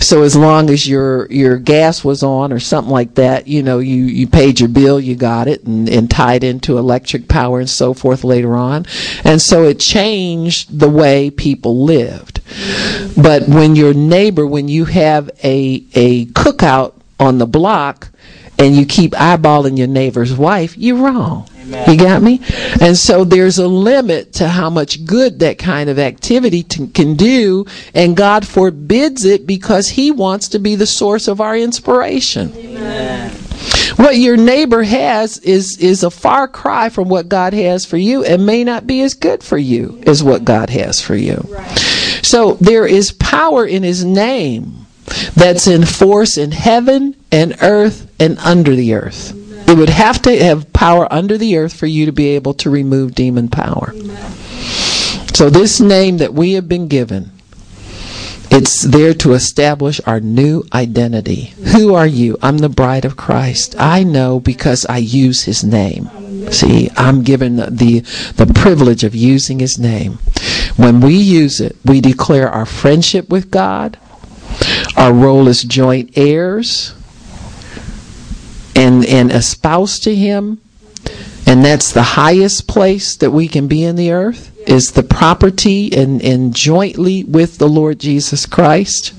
So as long as your your gas was on or something like that you know you you paid your bill you got it and, and tied into electric power and so forth later on. And so it changed the way people lived. But when your neighbor when you have a a cookout on the block and you keep eyeballing your neighbor's wife, you're wrong. Amen. You got me? And so there's a limit to how much good that kind of activity t- can do, and God forbids it because He wants to be the source of our inspiration. Amen. What your neighbor has is is a far cry from what God has for you, and may not be as good for you as what God has for you. Right. So there is power in His name that's in force in heaven and earth and under the earth. It would have to have power under the earth for you to be able to remove demon power. So this name that we have been given, it's there to establish our new identity. Who are you? I'm the bride of Christ. I know because I use his name. See, I'm given the, the, the privilege of using his name. When we use it, we declare our friendship with God, our role as joint heirs and, and espoused to Him. And that's the highest place that we can be in the earth is the property and, and jointly with the Lord Jesus Christ.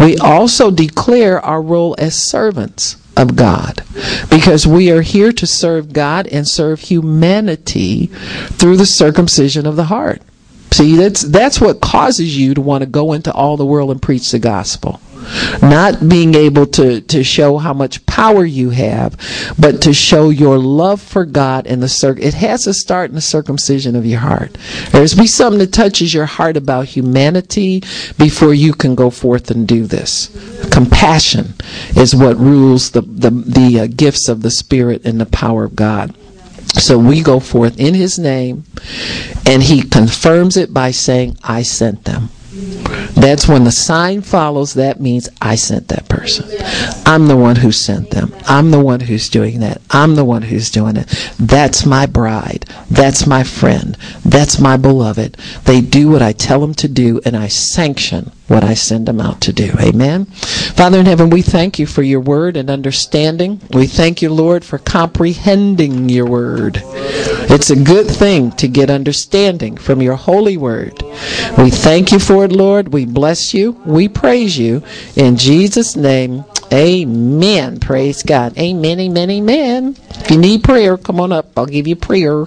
We also declare our role as servants of God because we are here to serve God and serve humanity through the circumcision of the heart. See, that's that's what causes you to want to go into all the world and preach the gospel. Not being able to, to show how much power you have, but to show your love for God and the cir- it has to start in the circumcision of your heart. There's be something that touches your heart about humanity before you can go forth and do this. Compassion is what rules the the, the uh, gifts of the Spirit and the power of God. So we go forth in his name, and he confirms it by saying, I sent them. That's when the sign follows, that means I sent that person. I'm the one who sent them. I'm the one who's doing that. I'm the one who's doing it. That's my bride. That's my friend. That's my beloved. They do what I tell them to do, and I sanction what I send them out to do. Amen. Father in heaven, we thank you for your word and understanding. We thank you, Lord, for comprehending your word. It's a good thing to get understanding from your holy word. We thank you for it, Lord. We bless you. We praise you. In Jesus' name, amen. Praise God. Amen, amen, amen. If you need prayer, come on up. I'll give you prayer.